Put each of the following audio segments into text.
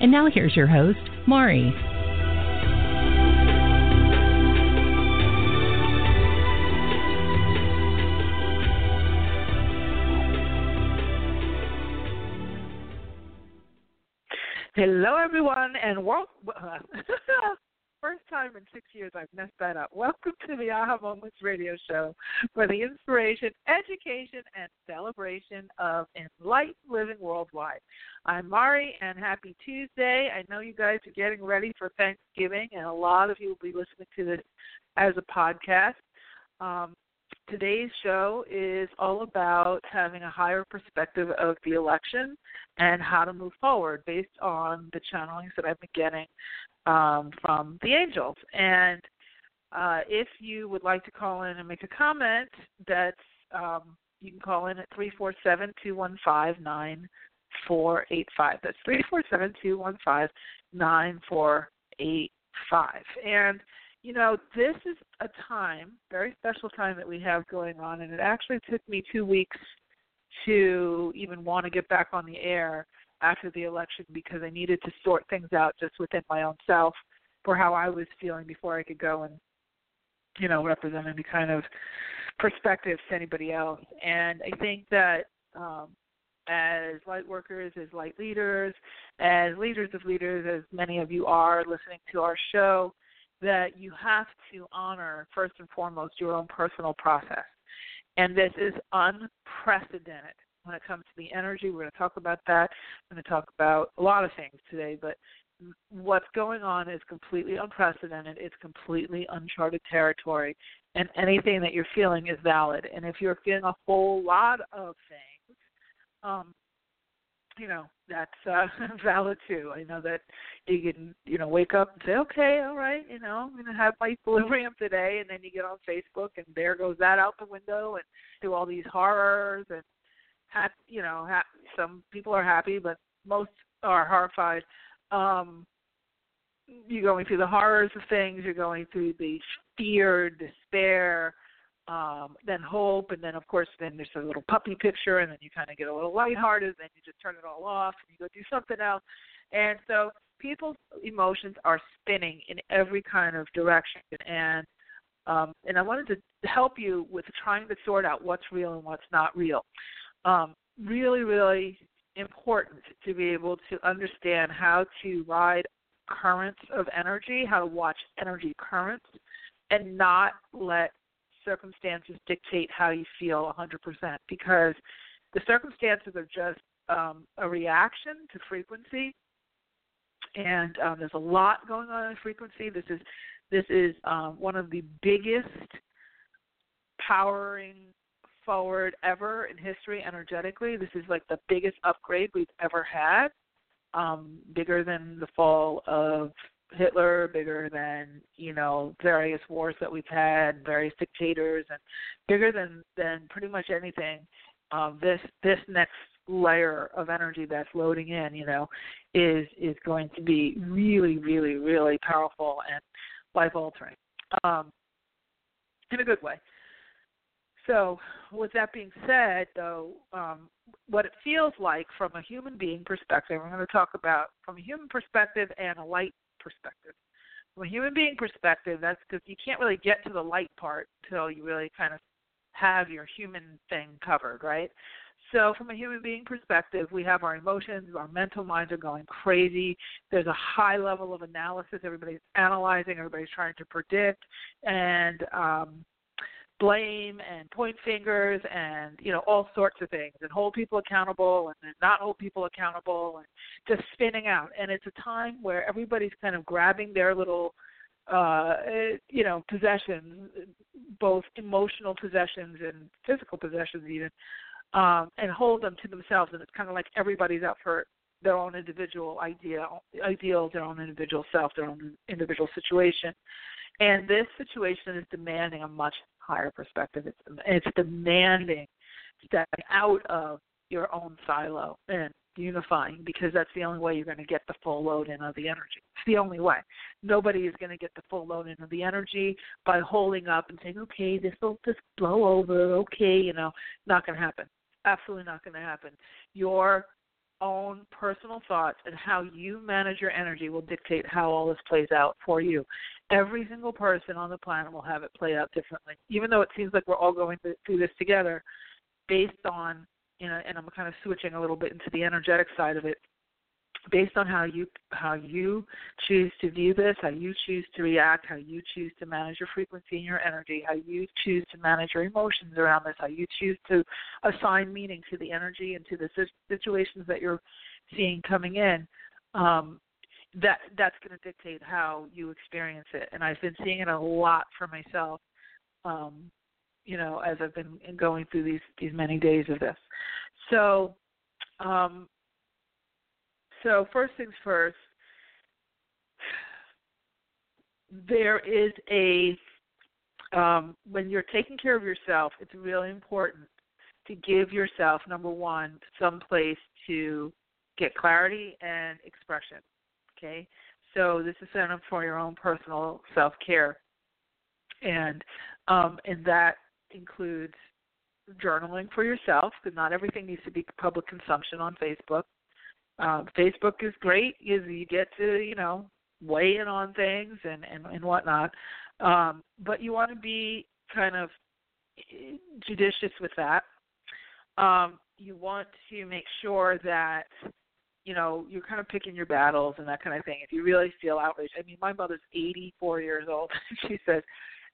And now here's your host, Mari. Hello, everyone, and wel- uh, first time in six years I've messed that up. Welcome to the Aha Moments radio show for the inspiration, education, and celebration of enlightened living worldwide. I'm Mari, and happy Tuesday. I know you guys are getting ready for Thanksgiving, and a lot of you will be listening to this as a podcast. Um, today's show is all about having a higher perspective of the election and how to move forward based on the channelings that I've been getting um, from the angels. And uh, if you would like to call in and make a comment, that's um, you can call in at three four seven two one five nine four eight five. That's three four seven two one five nine four eight five. And you know, this is a time, very special time that we have going on, and it actually took me two weeks to even want to get back on the air after the election because I needed to sort things out just within my own self for how I was feeling before I could go and, you know, represent any kind of perspective to anybody else. And I think that um, as light workers, as light leaders, as leaders of leaders, as many of you are listening to our show, that you have to honor first and foremost your own personal process. And this is unprecedented when it comes to the energy. We're going to talk about that. I'm going to talk about a lot of things today, but what's going on is completely unprecedented. It's completely uncharted territory, and anything that you're feeling is valid. And if you're feeling a whole lot of things, um, you know that's uh valid too. I know that you can you know wake up and say okay all right you know i'm to have my equilibrium today and then you get on facebook and there goes that out the window and do all these horrors and ha- you know ha- some people are happy but most are horrified. Um you're going through the horrors of things. You're going through the fear despair um, then hope, and then of course then there's a little puppy picture, and then you kind of get a little lighthearted, then you just turn it all off and you go do something else, and so people's emotions are spinning in every kind of direction, and um, and I wanted to help you with trying to sort out what's real and what's not real. Um, really, really important to be able to understand how to ride currents of energy, how to watch energy currents, and not let circumstances dictate how you feel 100% because the circumstances are just um, a reaction to frequency, and um, there's a lot going on in frequency. This is this is um, one of the biggest powering forward ever in history energetically. This is like the biggest upgrade we've ever had, um, bigger than the fall of Hitler, bigger than you know various wars that we've had, various dictators, and bigger than than pretty much anything. Um, this this next layer of energy that's loading in, you know, is is going to be really, really, really powerful and life altering, um, in a good way. So, with that being said, though, um, what it feels like from a human being perspective, I'm going to talk about from a human perspective and a light perspective. From a human being perspective, that's because you can't really get to the light part until you really kind of have your human thing covered, right? So, from a human being perspective, we have our emotions, our mental minds are going crazy. There's a high level of analysis. Everybody's analyzing, everybody's trying to predict, and um, blame and point fingers and you know all sorts of things and hold people accountable and not hold people accountable and just spinning out and it's a time where everybody's kind of grabbing their little uh you know possessions both emotional possessions and physical possessions even um and hold them to themselves and it's kind of like everybody's out for their own individual idea, ideal, their own individual self, their own individual situation. And this situation is demanding a much higher perspective. It's, it's demanding stepping out of your own silo and unifying because that's the only way you're going to get the full load in of the energy. It's the only way. Nobody is going to get the full load in of the energy by holding up and saying, "Okay, this will just blow over." Okay, you know, not going to happen. Absolutely not going to happen. Your own personal thoughts and how you manage your energy will dictate how all this plays out for you. Every single person on the planet will have it play out differently. Even though it seems like we're all going through this together, based on you know, and I'm kind of switching a little bit into the energetic side of it. Based on how you how you choose to view this, how you choose to react, how you choose to manage your frequency and your energy, how you choose to manage your emotions around this, how you choose to assign meaning to the energy and to the situations that you're seeing coming in, um, that that's going to dictate how you experience it. And I've been seeing it a lot for myself um, you know, as I've been going through these these many days of this. So, um, so first things first, there is a um, when you're taking care of yourself, it's really important to give yourself number one some place to get clarity and expression. Okay, so this is set up for your own personal self care, and um, and that includes journaling for yourself because not everything needs to be public consumption on Facebook. Um, Facebook is great is you get to you know weigh in on things and and, and whatnot, um, but you want to be kind of judicious with that. Um, you want to make sure that you know you're kind of picking your battles and that kind of thing. If you really feel outraged, I mean, my mother's 84 years old. she says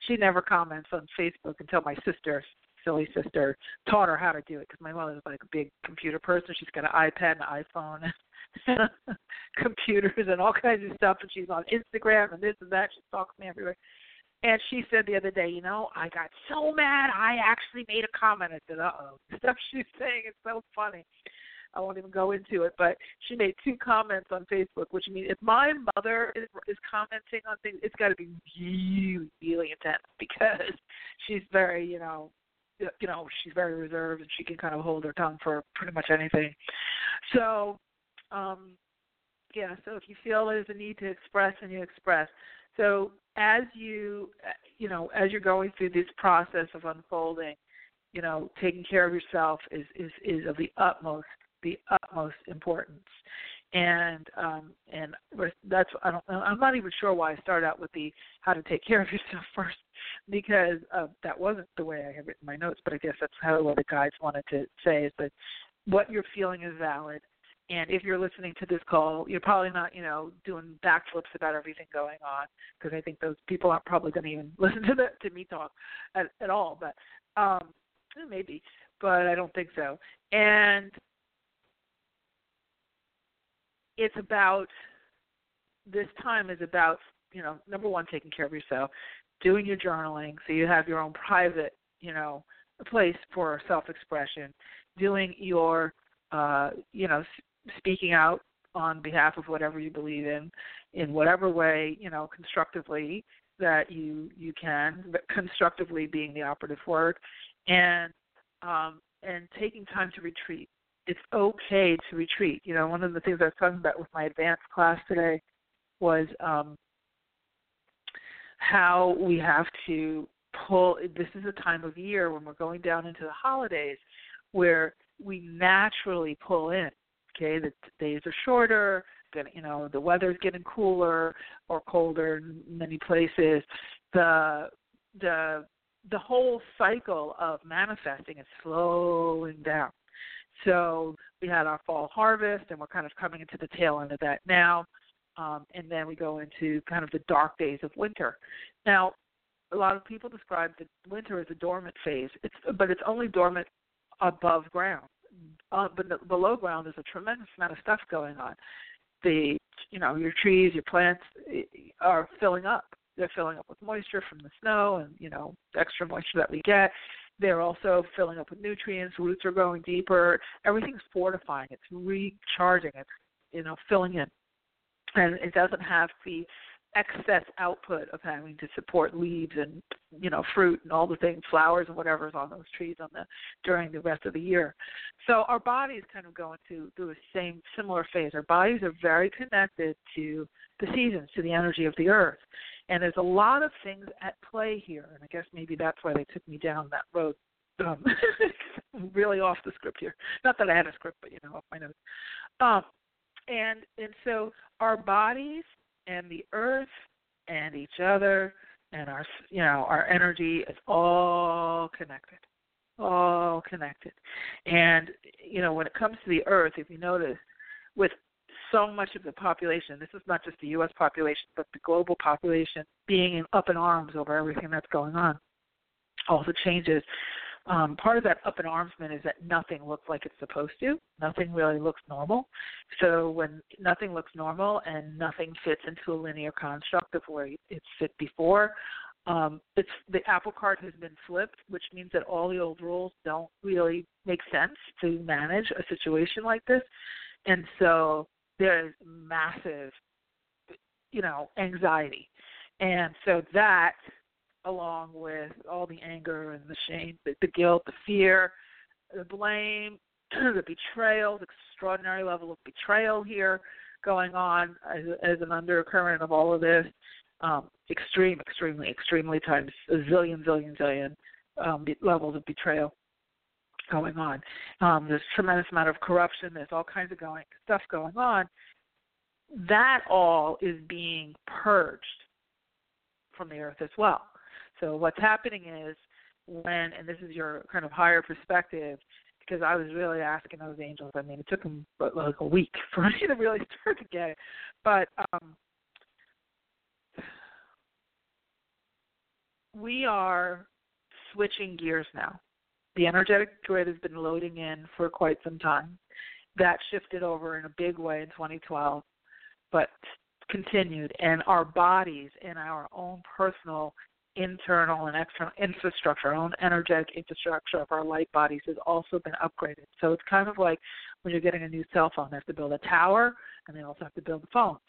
she never comments on Facebook until my sister, silly sister, taught her how to do it because my mother's like a big computer person. She's got an iPad, an iPhone, computers, and all kinds of stuff. And she's on Instagram and this and that. She stalks me everywhere. And she said the other day, you know, I got so mad I actually made a comment. I said, uh oh. Stuff she's saying is so funny. I won't even go into it, but she made two comments on Facebook, which means if my mother is, is commenting on things, it's got to be really, really intense because she's very, you know, you know, she's very reserved and she can kind of hold her tongue for pretty much anything. So, um, yeah. So if you feel there's a need to express, and you express. So as you, you know, as you're going through this process of unfolding, you know, taking care of yourself is is is of the utmost the utmost importance. And um, and that's I don't I'm not even sure why I started out with the how to take care of yourself first because uh, that wasn't the way I had written my notes, but I guess that's how what the guides wanted to say is that what you're feeling is valid. And if you're listening to this call, you're probably not, you know, doing backflips about everything going on because I think those people aren't probably going to even listen to the to me talk at, at all. But um, maybe, but I don't think so. And it's about this time is about you know number one taking care of yourself doing your journaling so you have your own private you know place for self expression doing your uh you know speaking out on behalf of whatever you believe in in whatever way you know constructively that you you can but constructively being the operative word and um and taking time to retreat it's okay to retreat. You know, one of the things I was talking about with my advanced class today was um, how we have to pull. This is a time of year when we're going down into the holidays where we naturally pull in. Okay, the days are shorter. You know, the weather's getting cooler or colder in many places. The the the whole cycle of manifesting is slowing down. So we had our fall harvest, and we're kind of coming into the tail end of that now. Um, and then we go into kind of the dark days of winter. Now, a lot of people describe the winter as a dormant phase, it's, but it's only dormant above ground. Uh, but below ground, there's a tremendous amount of stuff going on. The, you know, your trees, your plants eh, are filling up. They're filling up with moisture from the snow and you know extra moisture that we get they're also filling up with nutrients. Roots are going deeper. Everything's fortifying. It's recharging. It's you know filling in, and it doesn't have the excess output of having to support leaves and you know fruit and all the things flowers and whatever's on those trees on the during the rest of the year. So our bodies kind of go into through the same similar phase. Our bodies are very connected to the seasons to the energy of the earth. And there's a lot of things at play here and i guess maybe that's why they took me down that road um really off the script here. Not that i had a script but you know off my notes um and and so our bodies and the earth and each other and our you know our energy is all connected all connected. And you know when it comes to the earth if you notice with so much of the population this is not just the US population but the global population being in, up in arms over everything that's going on all the changes um, part of that up in armsment is that nothing looks like it's supposed to. Nothing really looks normal. So when nothing looks normal and nothing fits into a linear construct of where it's fit before, um, it's the apple cart has been flipped, which means that all the old rules don't really make sense to manage a situation like this, and so there's massive, you know, anxiety, and so that along with all the anger and the shame, the, the guilt, the fear, the blame, the betrayal, the extraordinary level of betrayal here going on as, as an undercurrent of all of this. Um, extreme, extremely, extremely times a zillion, zillion, zillion um, levels of betrayal going on. Um, there's tremendous amount of corruption. There's all kinds of going stuff going on. That all is being purged from the earth as well. So what's happening is when, and this is your kind of higher perspective, because I was really asking those angels. I mean, it took them like a week for me to really start to get it, but um, we are switching gears now. The energetic grid has been loading in for quite some time. That shifted over in a big way in 2012, but continued, and our bodies and our own personal internal and external infrastructure, our own energetic infrastructure of our light bodies has also been upgraded. So it's kind of like when you're getting a new cell phone, they have to build a tower and they also have to build the phones.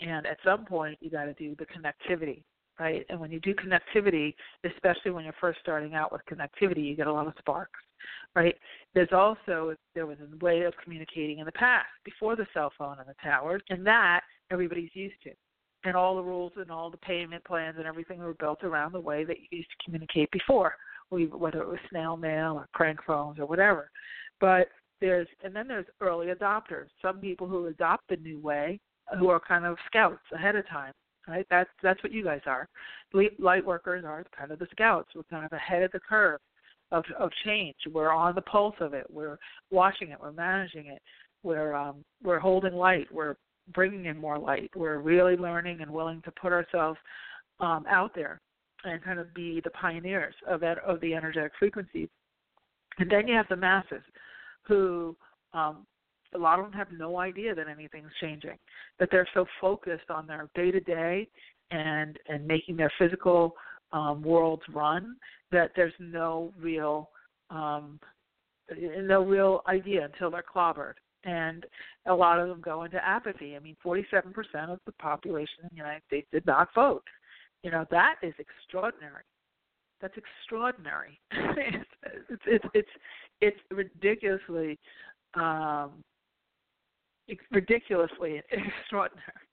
And at some point, you got to do the connectivity, right? And when you do connectivity, especially when you're first starting out with connectivity, you get a lot of sparks, right? There's also there was a way of communicating in the past before the cell phone and the towers, and that everybody's used to and all the rules and all the payment plans and everything were built around the way that you used to communicate before, whether it was snail mail or crank phones or whatever. But there's and then there's early adopters, some people who adopt the new way, who are kind of scouts ahead of time. Right, that's that's what you guys are. Light workers are kind of the scouts. We're kind of ahead of the curve of of change. We're on the pulse of it. We're watching it. We're managing it. We're um, we're holding light. We're bringing in more light. We're really learning and willing to put ourselves um, out there and kind of be the pioneers of that of the energetic frequencies. And then you have the masses, who um, a lot of them have no idea that anything's changing, that they're so focused on their day to day and and making their physical um, worlds run that there's no real um, no real idea until they're clobbered and a lot of them go into apathy. I mean, 47% of the population in the United States did not vote. You know, that is extraordinary. That's extraordinary. it's, it's it's it's ridiculously um ridiculously extraordinary.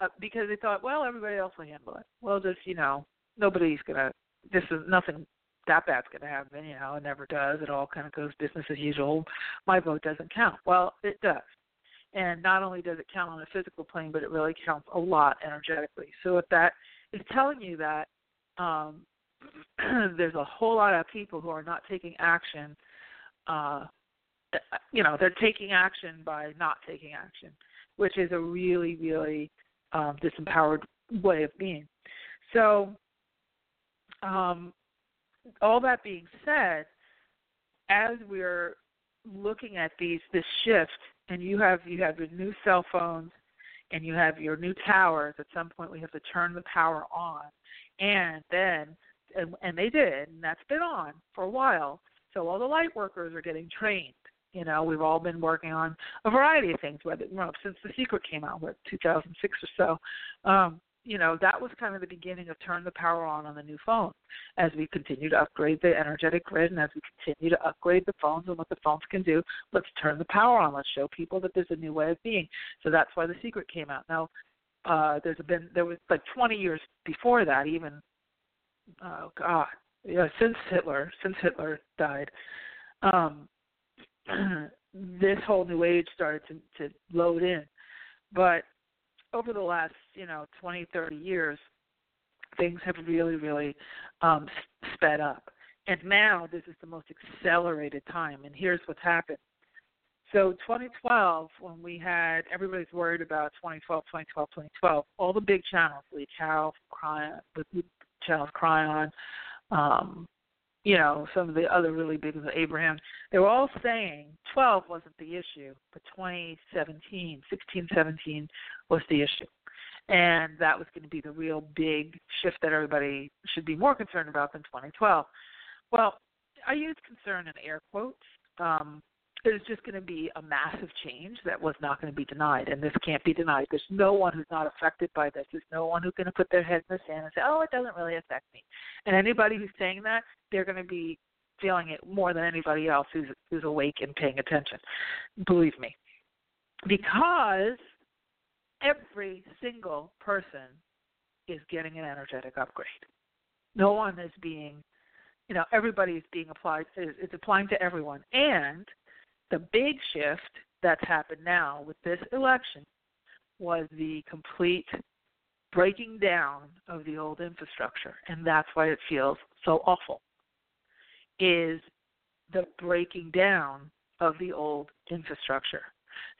Uh, because they thought, well, everybody else will handle it. Well, just you know, nobody's gonna. This is nothing that bad's going to happen. You know, it never does. It all kind of goes business as usual. My vote doesn't count. Well, it does. And not only does it count on a physical plane, but it really counts a lot energetically. So if that is telling you that um, there's a whole lot of people who are not taking action, uh, you know, they're taking action by not taking action, which is a really, really um, disempowered way of being. So um, all that being said, as we're looking at these this shift, and you have you have your new cell phones, and you have your new towers. At some point, we have to turn the power on, and then and, and they did, and that's been on for a while. So all the light workers are getting trained You know, we've all been working on a variety of things, whether you know, since The Secret came out, what 2006 or so. Um, you know, that was kind of the beginning of turn the power on on the new phone. As we continue to upgrade the energetic grid and as we continue to upgrade the phones and what the phones can do, let's turn the power on. Let's show people that there's a new way of being. So that's why The Secret came out. Now, uh, there's been there was like 20 years before that, even oh god, yeah, since Hitler, since Hitler died, um, this whole new age started to, to load in. But over the last, you know, 20, 30 years, things have really, really um, sped up. And now this is the most accelerated time. And here's what's happened. So 2012, when we had everybody's worried about 2012, 2012, 2012, all the big channels, Lee Carroll, Kryon, the channels Kryon, um, you know, some of the other really big ones, Abraham, they were all saying 12 wasn't the issue, but 2017, 16, 17 was the issue. And that was going to be the real big shift that everybody should be more concerned about than 2012. Well, I use concern in air quotes. Um, there's just going to be a massive change that was not going to be denied, and this can't be denied. There's no one who's not affected by this. There's no one who's going to put their head in the sand and say, "Oh, it doesn't really affect me." And anybody who's saying that, they're going to be feeling it more than anybody else who's who's awake and paying attention. Believe me, because every single person is getting an energetic upgrade. No one is being, you know, everybody is being applied. It's applying to everyone, and the big shift that's happened now with this election was the complete breaking down of the old infrastructure, and that's why it feels so awful. Is the breaking down of the old infrastructure.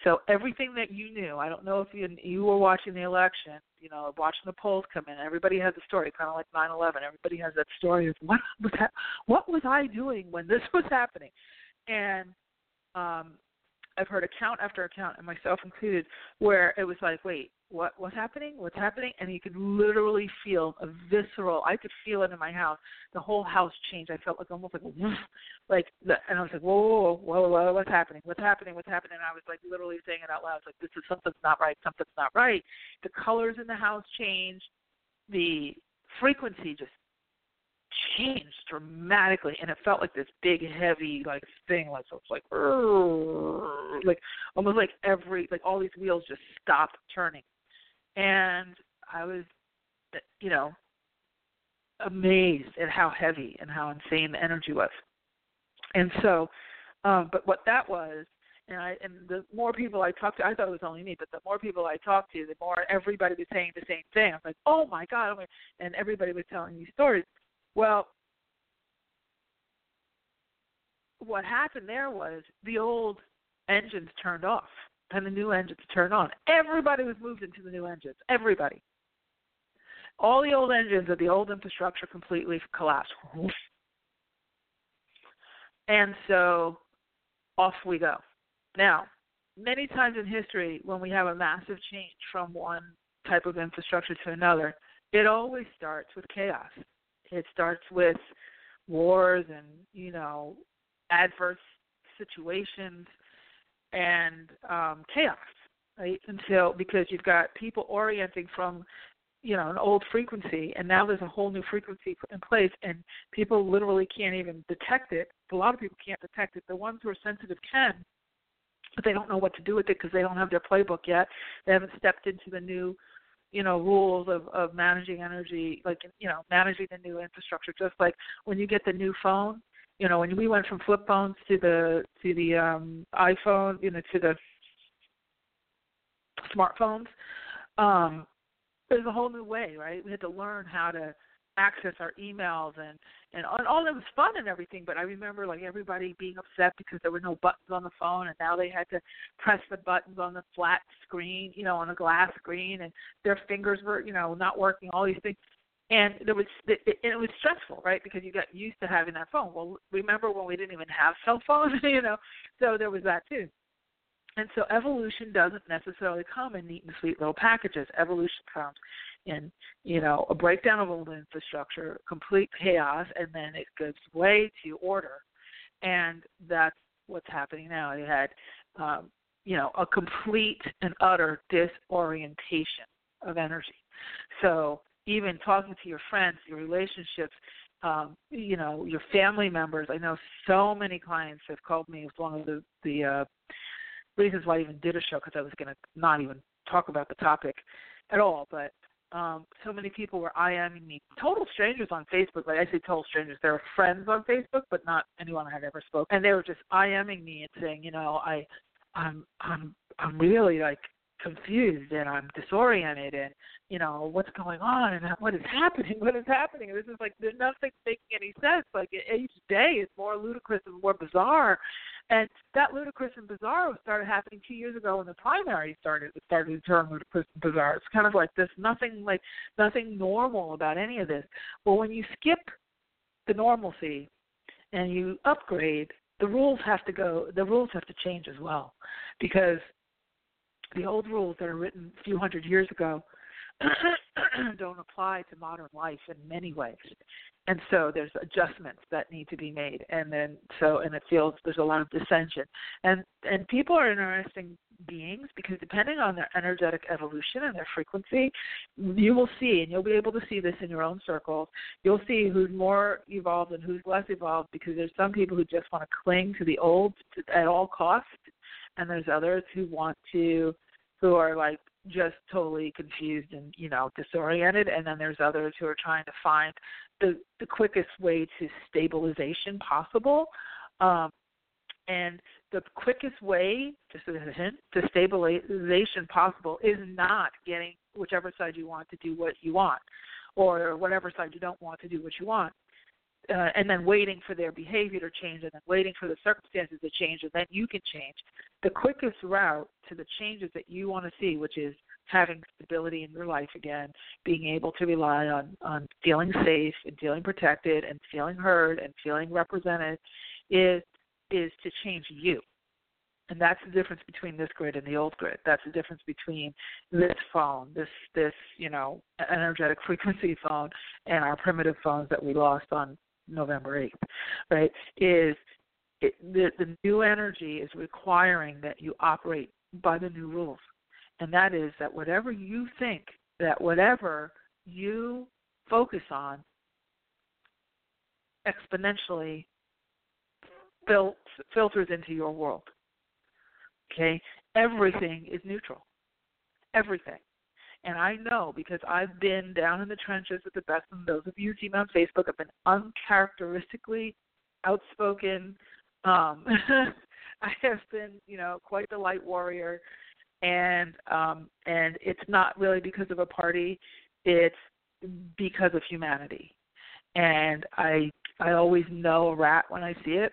So everything that you knew, I don't know if you you were watching the election, you know, watching the polls come in. Everybody has a story, kind of like 9/11. Everybody has that story of what was that, what was I doing when this was happening, and um, I've heard account after account, and myself included, where it was like, wait, what what's happening? What's happening? And you could literally feel a visceral. I could feel it in my house. The whole house changed. I felt like almost like like, the, and I was like, whoa, whoa, whoa, whoa, whoa, what's happening? What's happening? What's happening? And I was like literally saying it out loud. It's like this is something's not right. Something's not right. The colors in the house changed. The frequency just changed dramatically and it felt like this big heavy like thing like so it's like like almost like every like all these wheels just stopped turning and i was you know amazed at how heavy and how insane the energy was and so um but what that was and I and the more people I talked to, I thought it was only me, but the more people I talked to, the more everybody was saying the same thing. I was like, "Oh my god!" And everybody was telling these stories. Well, what happened there was the old engines turned off and the new engines turned on. Everybody was moved into the new engines. Everybody. All the old engines of the old infrastructure completely collapsed. And so off we go. Now, many times in history, when we have a massive change from one type of infrastructure to another, it always starts with chaos. It starts with wars and you know adverse situations and um, chaos, right? Until because you've got people orienting from you know an old frequency, and now there's a whole new frequency in place, and people literally can't even detect it. A lot of people can't detect it. The ones who are sensitive can, but they don't know what to do with it because they don't have their playbook yet. They haven't stepped into the new you know rules of of managing energy like you know managing the new infrastructure. Just like when you get the new phone you know when we went from flip phones to the to the um iphone you know to the smartphones um there's a whole new way right? We had to learn how to access our emails and and all that was fun and everything but i remember like everybody being upset because there were no buttons on the phone and now they had to press the buttons on the flat screen you know on a glass screen and their fingers were you know not working all these things. And there was it, it was stressful right because you got used to having that phone. Well remember when we didn't even have cell phones you know? So there was that too and so evolution doesn't necessarily come in neat and sweet little packages. Evolution comes in, you know, a breakdown of old infrastructure, complete chaos, and then it gives way to order. And that's what's happening now. You had, um, you know, a complete and utter disorientation of energy. So even talking to your friends, your relationships, um, you know, your family members. I know so many clients have called me. It's one of the the uh, reasons why I even did a show because I was going to not even talk about the topic at all. But um, so many people were IMing me, total strangers on Facebook. Like I say, total strangers. They were friends on Facebook, but not anyone I had ever spoken. And they were just IMing me and saying, you know, I, I'm, I'm, I'm really like confused and I'm disoriented and you know what's going on and what is happening what is happening? And this is like there's nothing making any sense. Like each day is more ludicrous and more bizarre. And that ludicrous and bizarre started happening two years ago when the primary started it started to turn ludicrous and bizarre. It's kind of like this nothing like nothing normal about any of this. Well when you skip the normalcy and you upgrade the rules have to go the rules have to change as well because the old rules that are written a few hundred years ago don't apply to modern life in many ways. And so there's adjustments that need to be made. And then so and it feels there's a lot of dissension. And and people are interesting beings because depending on their energetic evolution and their frequency you will see and you'll be able to see this in your own circles you'll see who's more evolved and who's less evolved because there's some people who just want to cling to the old at all costs and there's others who want to who are like just totally confused and you know disoriented and then there's others who are trying to find the the quickest way to stabilization possible um and the quickest way just as a hint to stabilization possible is not getting whichever side you want to do what you want or whatever side you don't want to do what you want uh, and then waiting for their behavior to change and then waiting for the circumstances to change and then you can change the quickest route to the changes that you want to see which is having stability in your life again being able to rely on on feeling safe and feeling protected and feeling heard and feeling represented is is to change you. And that's the difference between this grid and the old grid. That's the difference between this phone this this you know energetic frequency phone and our primitive phones that we lost on November 8th, right, is it, the, the new energy is requiring that you operate by the new rules. And that is that whatever you think, that whatever you focus on exponentially fil- filters into your world. Okay? Everything is neutral. Everything. And I know because I've been down in the trenches with the best, and those of you who see me on Facebook, I've been uncharacteristically outspoken. Um, I have been, you know, quite the light warrior, and um, and it's not really because of a party, it's because of humanity. And I I always know a rat when I see it,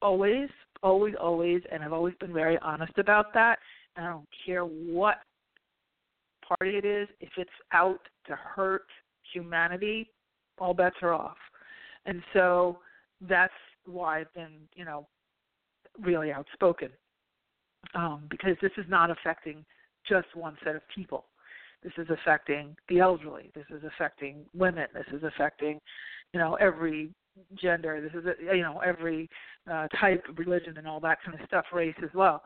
always, always, always, and I've always been very honest about that. I don't care what party it is, if it's out to hurt humanity, all bets are off. And so that's why I've been, you know, really outspoken. Um, because this is not affecting just one set of people. This is affecting the elderly. This is affecting women. This is affecting, you know, every gender. This is, you know, every uh, type of religion and all that kind of stuff, race as well.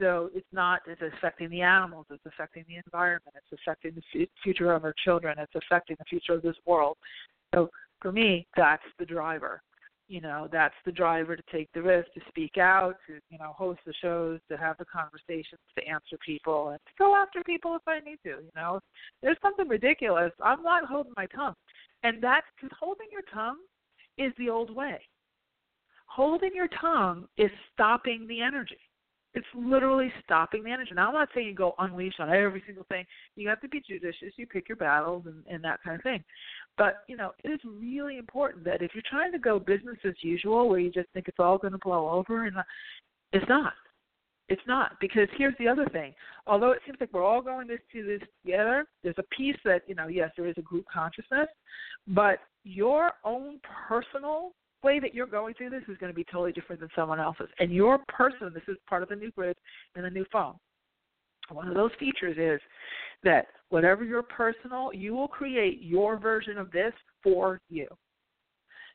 So it's not it's affecting the animals, it's affecting the environment, it's affecting the future of our children, it's affecting the future of this world. So for me, that's the driver. You know, that's the driver to take the risk, to speak out, to you know, host the shows, to have the conversations, to answer people, and to go after people if I need to. You know, if there's something ridiculous. I'm not holding my tongue, and that's because holding your tongue is the old way. Holding your tongue is stopping the energy it's literally stopping the energy. Now, I'm not saying you go unleash on every single thing. You have to be judicious. You pick your battles and, and that kind of thing. But you know, it is really important that if you're trying to go business as usual, where you just think it's all going to blow over, and it's not. It's not because here's the other thing. Although it seems like we're all going this to this together, there's a piece that you know. Yes, there is a group consciousness, but your own personal way that you're going through this is going to be totally different than someone else's. And your person, this is part of the new grid and the new phone. One of those features is that whatever your personal, you will create your version of this for you.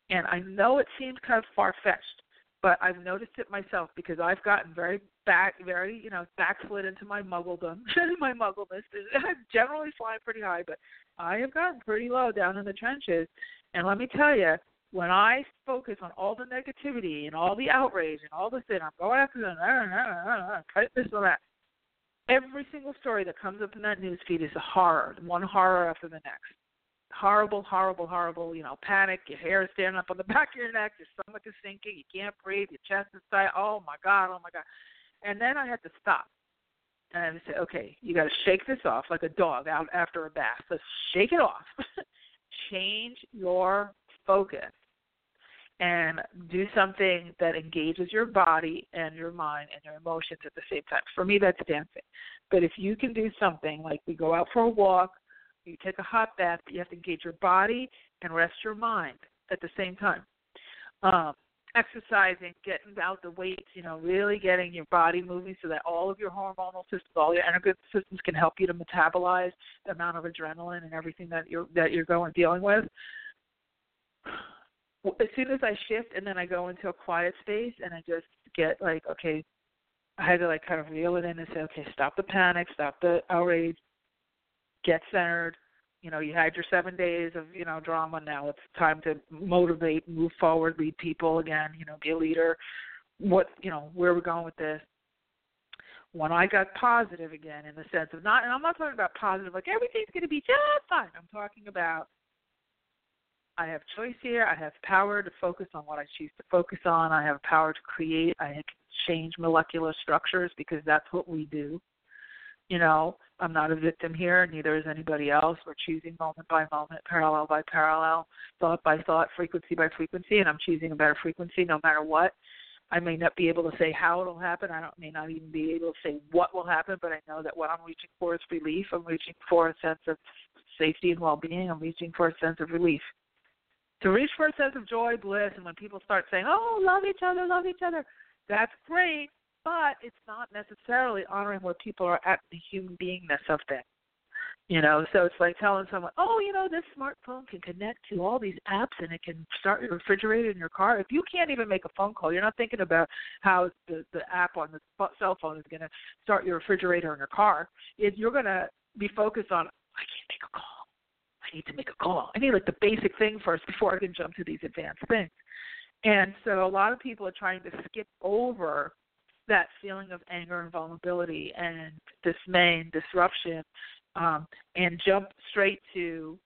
And I know it seems kind of far fetched, but I've noticed it myself because I've gotten very back, very you know backslid into my muggledom, my muggleness. I'm generally flying pretty high, but I have gotten pretty low down in the trenches. And let me tell you, when I focus on all the negativity and all the outrage and all this, and I'm going after them, cut this and that. Every single story that comes up in that news feed is a horror, one horror after the next horrible, horrible, horrible, you know, panic, your hair is standing up on the back of your neck, your stomach is sinking, you can't breathe, your chest is tight, oh my God, oh my God. And then I had to stop. And I had to say, okay, you got to shake this off like a dog out after a bath. So shake it off. Change your focus and do something that engages your body and your mind and your emotions at the same time. For me, that's dancing. But if you can do something like we go out for a walk, you take a hot bath, but you have to engage your body and rest your mind at the same time. Um, exercising, getting out the weights, you know, really getting your body moving so that all of your hormonal systems, all your endocrine systems can help you to metabolize the amount of adrenaline and everything that you're that you're going dealing with. As soon as I shift and then I go into a quiet space and I just get like, okay, I had to like kind of reel it in and say, okay, stop the panic, stop the outrage, get centered. You know, you had your seven days of you know drama. Now it's time to motivate, move forward, lead people again. You know, be a leader. What you know, where we're going with this. When I got positive again, in the sense of not, and I'm not talking about positive like everything's going to be just fine. I'm talking about I have choice here. I have power to focus on what I choose to focus on. I have power to create. I can change molecular structures because that's what we do. You know, I'm not a victim here, neither is anybody else. We're choosing moment by moment, parallel by parallel, thought by thought, frequency by frequency, and I'm choosing a better frequency no matter what. I may not be able to say how it'll happen. I don't, may not even be able to say what will happen, but I know that what I'm reaching for is relief. I'm reaching for a sense of safety and well-being. I'm reaching for a sense of relief. To reach for a sense of joy, bliss, and when people start saying, "Oh, love each other, love each other," that's great but it's not necessarily honoring where people are at the human beingness of things. You know, so it's like telling someone, "Oh, you know, this smartphone can connect to all these apps and it can start your refrigerator in your car." If you can't even make a phone call, you're not thinking about how the the app on the cell phone is going to start your refrigerator in your car. If you're going to be focused on, "I can't make a call. I need to make a call. I need like the basic thing first before I can jump to these advanced things." And so a lot of people are trying to skip over that feeling of anger and vulnerability and dismay and disruption um, and jump straight to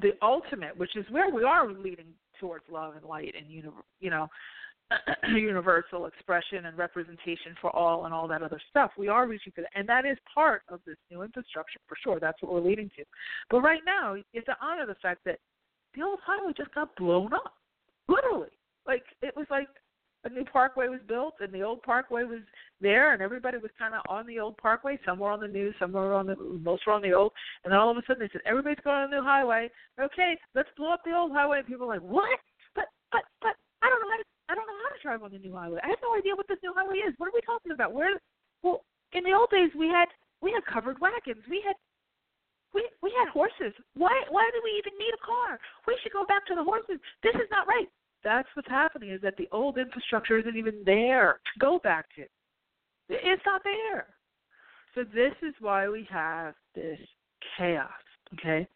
the ultimate, which is where we are leading towards love and light and you know universal expression and representation for all and all that other stuff. We are reaching for that, and that is part of this new infrastructure for sure. That's what we're leading to. But right now, have to honor the fact that the old highway just got blown up, literally. Like it was like a new parkway was built and the old parkway was there and everybody was kind of on the old parkway some were on the new some were on the most were on the old and then all of a sudden they said everybody's going on the new highway okay let's blow up the old highway and people were like what but but but i don't know how to i don't know how to drive on the new highway. I have no idea what this new highway is. What are we talking about? Where well in the old days we had we had covered wagons. We had we we had horses. Why why do we even need a car? We should go back to the horses. This is not right. That's what's happening is that the old infrastructure isn't even there to go back to. It it's not there. So this is why we have this chaos, okay?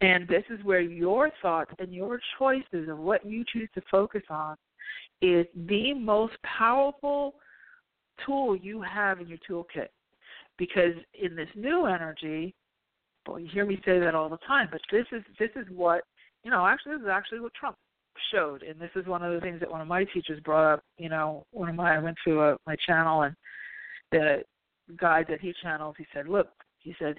And this is where your thoughts and your choices of what you choose to focus on is the most powerful tool you have in your toolkit. Because in this new energy, well, you hear me say that all the time, but this is this is what you know. Actually, this is actually what Trump showed and this is one of the things that one of my teachers brought up you know one of my i went to a, my channel and the guide that he channels he said look he said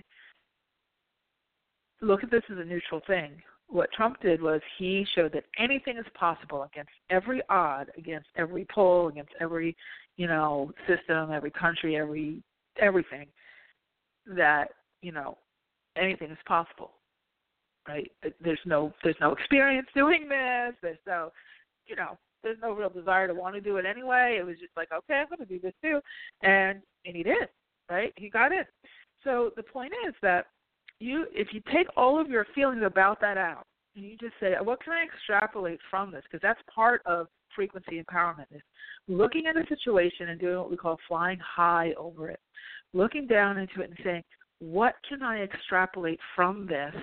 look at this as a neutral thing what trump did was he showed that anything is possible against every odd against every poll against every you know system every country every everything that you know anything is possible right? There's no there's no experience doing this. There's no, you know, there's no real desire to want to do it anyway. It was just like, okay, I'm to do this too, and and he did, right? He got it. So the point is that you, if you take all of your feelings about that out, and you just say, what can I extrapolate from this? Because that's part of frequency empowerment is looking at a situation and doing what we call flying high over it, looking down into it and saying, what can I extrapolate from this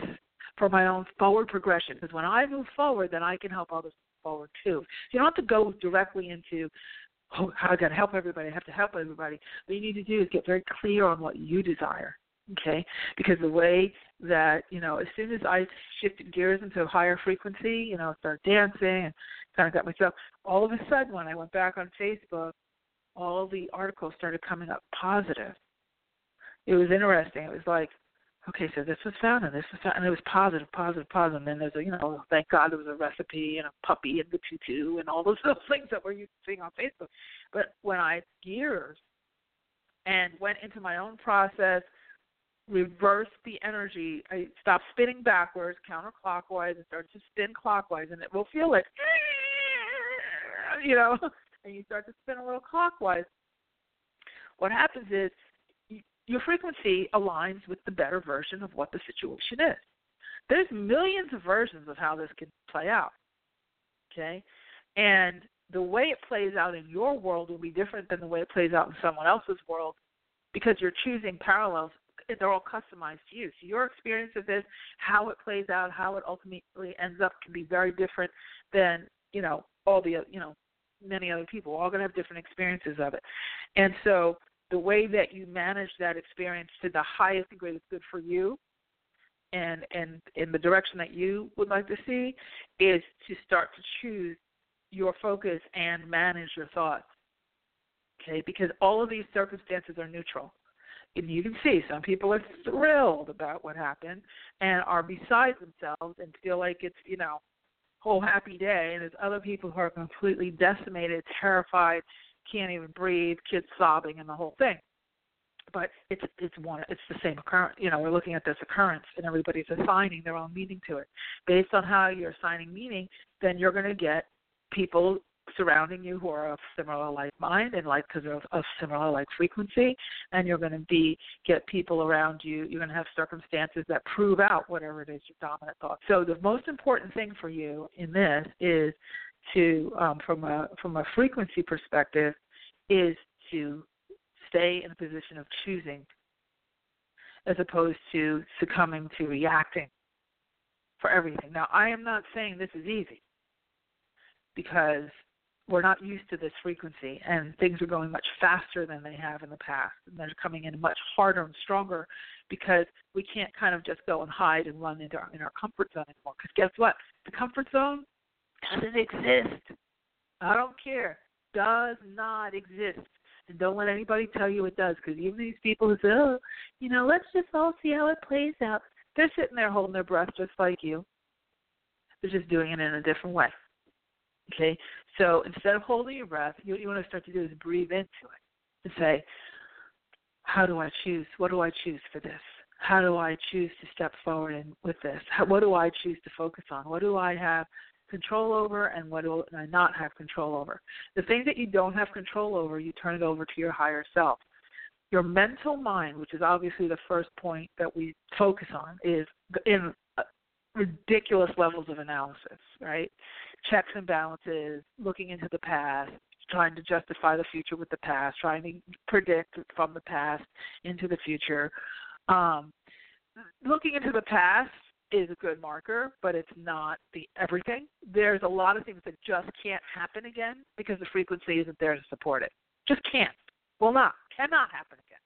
for my own forward progression? Because when I move forward, then I can help others forward too. You don't have to go directly into, oh, I got to help everybody. I have to help everybody. What you need to do is get very clear on what you desire. Okay, because the way that you know, as soon as I shifted gears into a higher frequency, you know, started dancing and kind of got myself. All of a sudden, when I went back on Facebook, all the articles started coming up positive. It was interesting. It was like, okay, so this was found and this was found, and it was positive, positive, positive. And then there's a, you know, thank God there was a recipe and a puppy and the tutu and all those little things that we're used to seeing on Facebook. But when I gears and went into my own process reverse the energy. I stop spinning backwards, counterclockwise, and start to spin clockwise, and it will feel like, you know, and you start to spin a little clockwise. What happens is your frequency aligns with the better version of what the situation is. There's millions of versions of how this can play out. Okay? And the way it plays out in your world will be different than the way it plays out in someone else's world because you're choosing parallels they're all customized to you. So your experience of this, how it plays out, how it ultimately ends up, can be very different than you know all the you know many other people. We're all going to have different experiences of it, and so the way that you manage that experience to the highest and greatest good for you and and in the direction that you would like to see is to start to choose your focus and manage your thoughts okay because all of these circumstances are neutral you can see some people are thrilled about what happened and are beside themselves and feel like it's you know whole happy day. And there's other people who are completely decimated terrified can't even breathe kids sobbing and the whole thing. But it's it's one it's the same occurrence you know we're looking at this occurrence and everybody's assigning their own meaning to it. Based on how you're assigning meaning then you're going to get people surrounding you who are of similar like mind and like because of, of similar like frequency and you're going to be get people around you you're going to have circumstances that prove out whatever it is your dominant thought. So the most important thing for you in this is to um, from a from a frequency perspective is to stay in a position of choosing as opposed to succumbing to reacting for everything. Now i am not saying this is easy because we're not used to this frequency and things are going much faster than they have in the past and they're coming in much harder and stronger because we can't kind of just go and hide and run into our, in our comfort zone anymore. Because guess what? The comfort zone doesn't exist. I don't care. Does not exist. And don't let anybody tell you it does because even these people who say oh you know let's just all see how it plays out they're sitting there holding their breath just like you. They're just doing it in a different way Okay, so instead of holding your breath, what you want to start to do is breathe into it and say, How do I choose? What do I choose for this? How do I choose to step forward in, with this? How, what do I choose to focus on? What do I have control over and what do I not have control over? The things that you don't have control over, you turn it over to your higher self. Your mental mind, which is obviously the first point that we focus on, is in ridiculous levels of analysis, right? checks and balances, looking into the past, trying to justify the future with the past, trying to predict from the past into the future. Um, looking into the past is a good marker, but it's not the everything. There's a lot of things that just can't happen again because the frequency isn't there to support it. Just can't. Will not. Cannot happen again.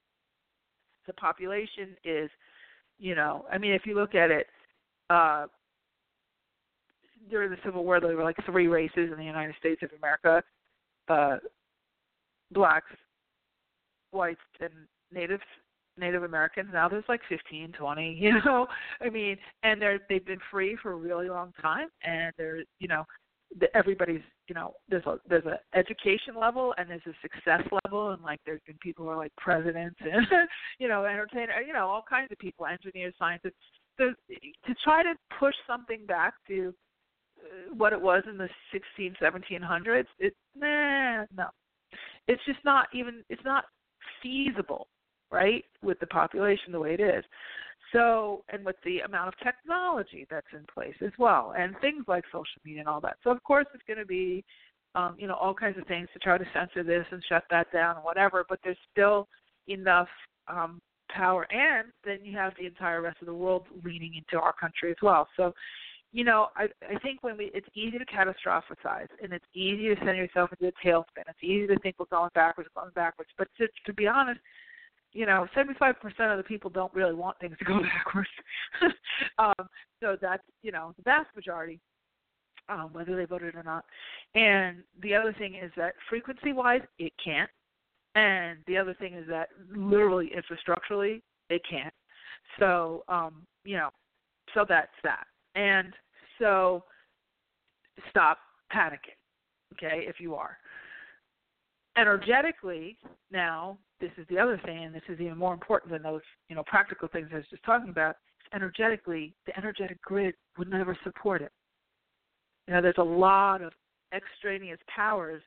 The population is, you know, I mean, if you look at it, uh, during the Civil War, there were like three races in the United States of America: uh, blacks, whites, and natives. Native Americans. Now there's like 15, 20, you know. I mean, and they're they've been free for a really long time, and they're you know, the, everybody's you know there's a there's a education level and there's a success level, and like there's been people who are like presidents and you know entertainer, you know all kinds of people, engineers, scientists. So to try to push something back to what it was in the 16, 1700s, it nah, no. It's just not even it's not feasible, right, with the population the way it is. So, and with the amount of technology that's in place as well, and things like social media and all that. So, of course, it's going to be um, you know, all kinds of things to try to censor this and shut that down and whatever. But there's still enough um, power, and then you have the entire rest of the world leaning into our country as well. So, you know, I I think when we it's easy to catastrophize and it's easy to send yourself into a tailspin. It's easy to think we're going backwards, going backwards. But to to be honest, you know, 75% of the people don't really want things to go backwards. um, so that's, you know, the vast majority, um, whether they voted or not. And the other thing is that frequency wise, it can't. And the other thing is that literally infrastructurally, it can't. So, um, you know, so that's that. And so stop panicking, okay, if you are. Energetically, now, this is the other thing, and this is even more important than those, you know, practical things I was just talking about. Energetically, the energetic grid would never support it. You know, there's a lot of extraneous powers,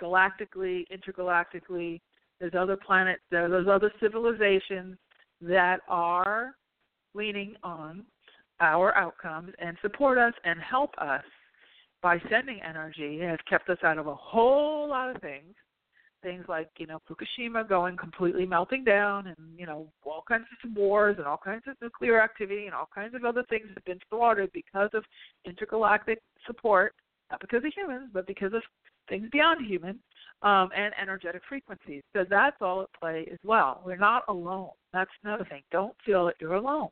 galactically, intergalactically. There's other planets, there's other civilizations that are leaning on our outcomes and support us and help us by sending energy. It has kept us out of a whole lot of things things like you know Fukushima going completely melting down, and you know all kinds of wars and all kinds of nuclear activity and all kinds of other things have been thwarted because of intergalactic support, not because of humans, but because of things beyond human um, and energetic frequencies. So that's all at play as well. We're not alone. That's another thing. Don't feel that you're alone.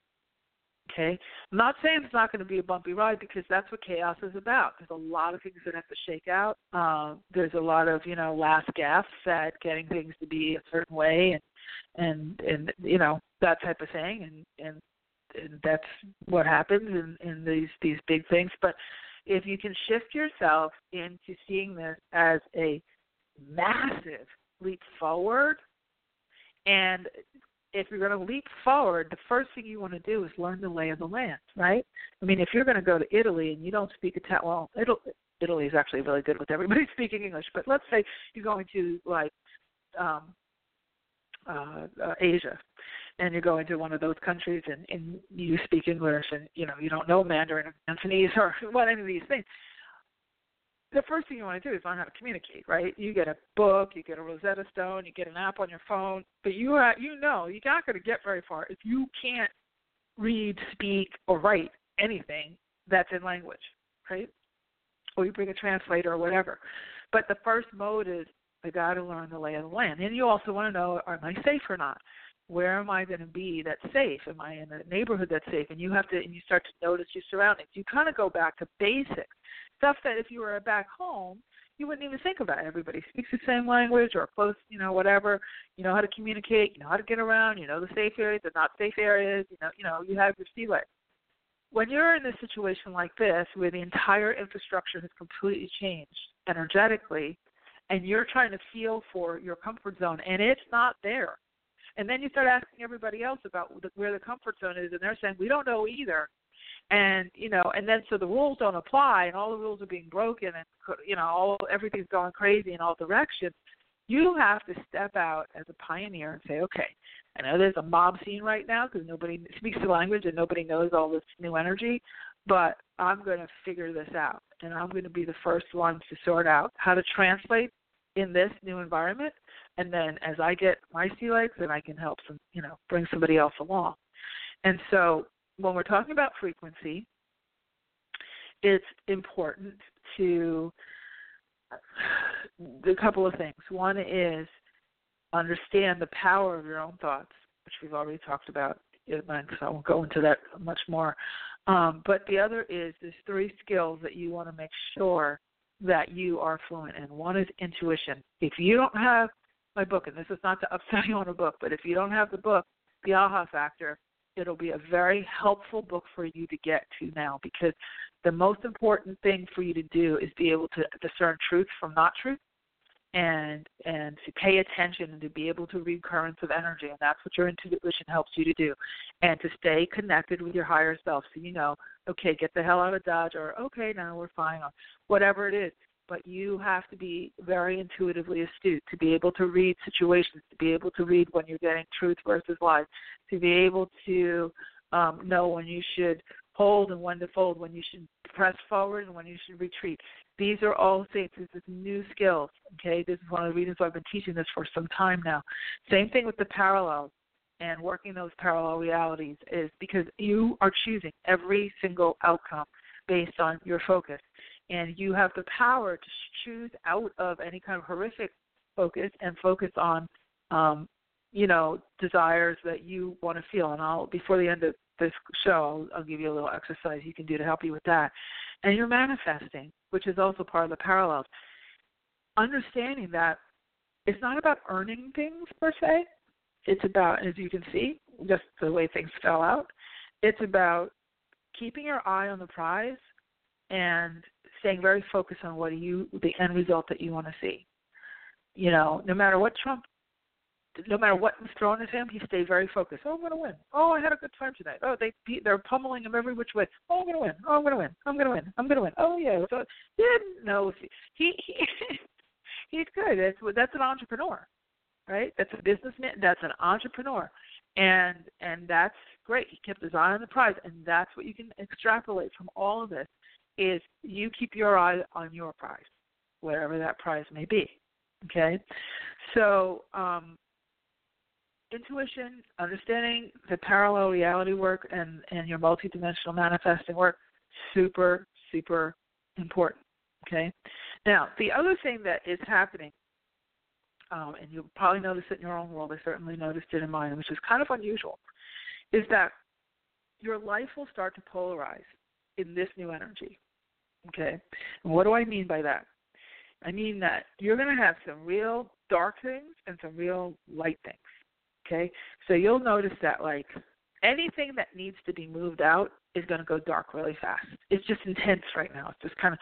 Okay, I'm not saying it's not going to be a bumpy ride because that's what chaos is about. There's a lot of things that have to shake out. Um, there's a lot of you know last gaffes at getting things to be a certain way, and and and you know that type of thing, and and and that's what happens in in these these big things. But if you can shift yourself into seeing this as a massive leap forward and if you're going to leap forward, the first thing you want to do is learn the lay of the land, right? I mean, if you're going to go to Italy and you don't speak Italian, well, Italy, Italy is actually really good with everybody speaking English, but let's say you're going to like um, uh, uh, Asia, and you're going to one of those countries and, and you speak English, and you know you don't know Mandarin or Cantonese or what any of these things the first thing you want to do is learn how to communicate, right? You get a book, you get a Rosetta Stone, you get an app on your phone, but you are, you know you're not going to get very far if you can't read, speak, or write anything that's in language, right? Or you bring a translator or whatever. But the first mode is I got to learn the lay of the land, and you also want to know am I safe or not? Where am I going to be that's safe? Am I in a neighborhood that's safe? And you have to, and you start to notice your surroundings. You kind of go back to basics stuff that if you were back home you wouldn't even think about. Everybody speaks the same language or close, you know, whatever. You know how to communicate. You know how to get around. You know the safe areas, the not safe areas. You know, you know you have your sea legs. When you're in a situation like this, where the entire infrastructure has completely changed energetically, and you're trying to feel for your comfort zone, and it's not there, and then you start asking everybody else about where the comfort zone is, and they're saying we don't know either. And you know and then so the rules don't apply and all the rules are being broken and you know all everything's going crazy in all directions you have to step out as a pioneer and say okay i know there's a mob scene right now because nobody speaks the language and nobody knows all this new energy but i'm going to figure this out and i'm going to be the first one to sort out how to translate in this new environment and then as i get my sea legs then i can help some you know bring somebody else along and so when we're talking about frequency, it's important to a couple of things. One is understand the power of your own thoughts, which we've already talked about so I won't go into that much more. Um, but the other is there's three skills that you want to make sure that you are fluent in. One is intuition. If you don't have my book, and this is not to upsell you on a book, but if you don't have the book, The Aha Factor, it'll be a very helpful book for you to get to now because the most important thing for you to do is be able to discern truth from not truth and and to pay attention and to be able to read currents of energy and that's what your intuition helps you to do and to stay connected with your higher self so you know okay get the hell out of dodge or okay now we're fine or whatever it is but you have to be very intuitively astute to be able to read situations, to be able to read when you're getting truth versus lies, to be able to um, know when you should hold and when to fold, when you should press forward and when you should retreat. These are all things. This is new skills. Okay, this is one of the reasons why I've been teaching this for some time now. Same thing with the parallels and working those parallel realities is because you are choosing every single outcome based on your focus. And you have the power to choose out of any kind of horrific focus and focus on, um, you know, desires that you want to feel. And I'll, before the end of this show, I'll, I'll give you a little exercise you can do to help you with that. And you're manifesting, which is also part of the parallels. Understanding that it's not about earning things per se. It's about, as you can see, just the way things fell out. It's about keeping your eye on the prize and staying very focused on what you the end result that you want to see. You know, no matter what Trump no matter what was thrown at him, he stayed very focused. Oh, I'm going to win. Oh, I had a good time tonight. Oh, they they're pummeling him every which way. Oh, I'm going to win. Oh, I'm going to win. I'm going to win. I'm going to win. Oh, yeah. So know if he he he's good. That's that's an entrepreneur, right? That's a businessman. That's an entrepreneur, and and that's great. He kept his eye on the prize, and that's what you can extrapolate from all of this is you keep your eye on your prize, whatever that prize may be. Okay, so um, intuition, understanding the parallel reality work, and and your multidimensional manifesting work, super super important. Okay, now the other thing that is happening. Um, and you'll probably notice it in your own world. I certainly noticed it in mine, which is kind of unusual, is that your life will start to polarize in this new energy. Okay? And what do I mean by that? I mean that you're going to have some real dark things and some real light things. Okay? So you'll notice that, like, anything that needs to be moved out is going to go dark really fast. It's just intense right now. It's just kind of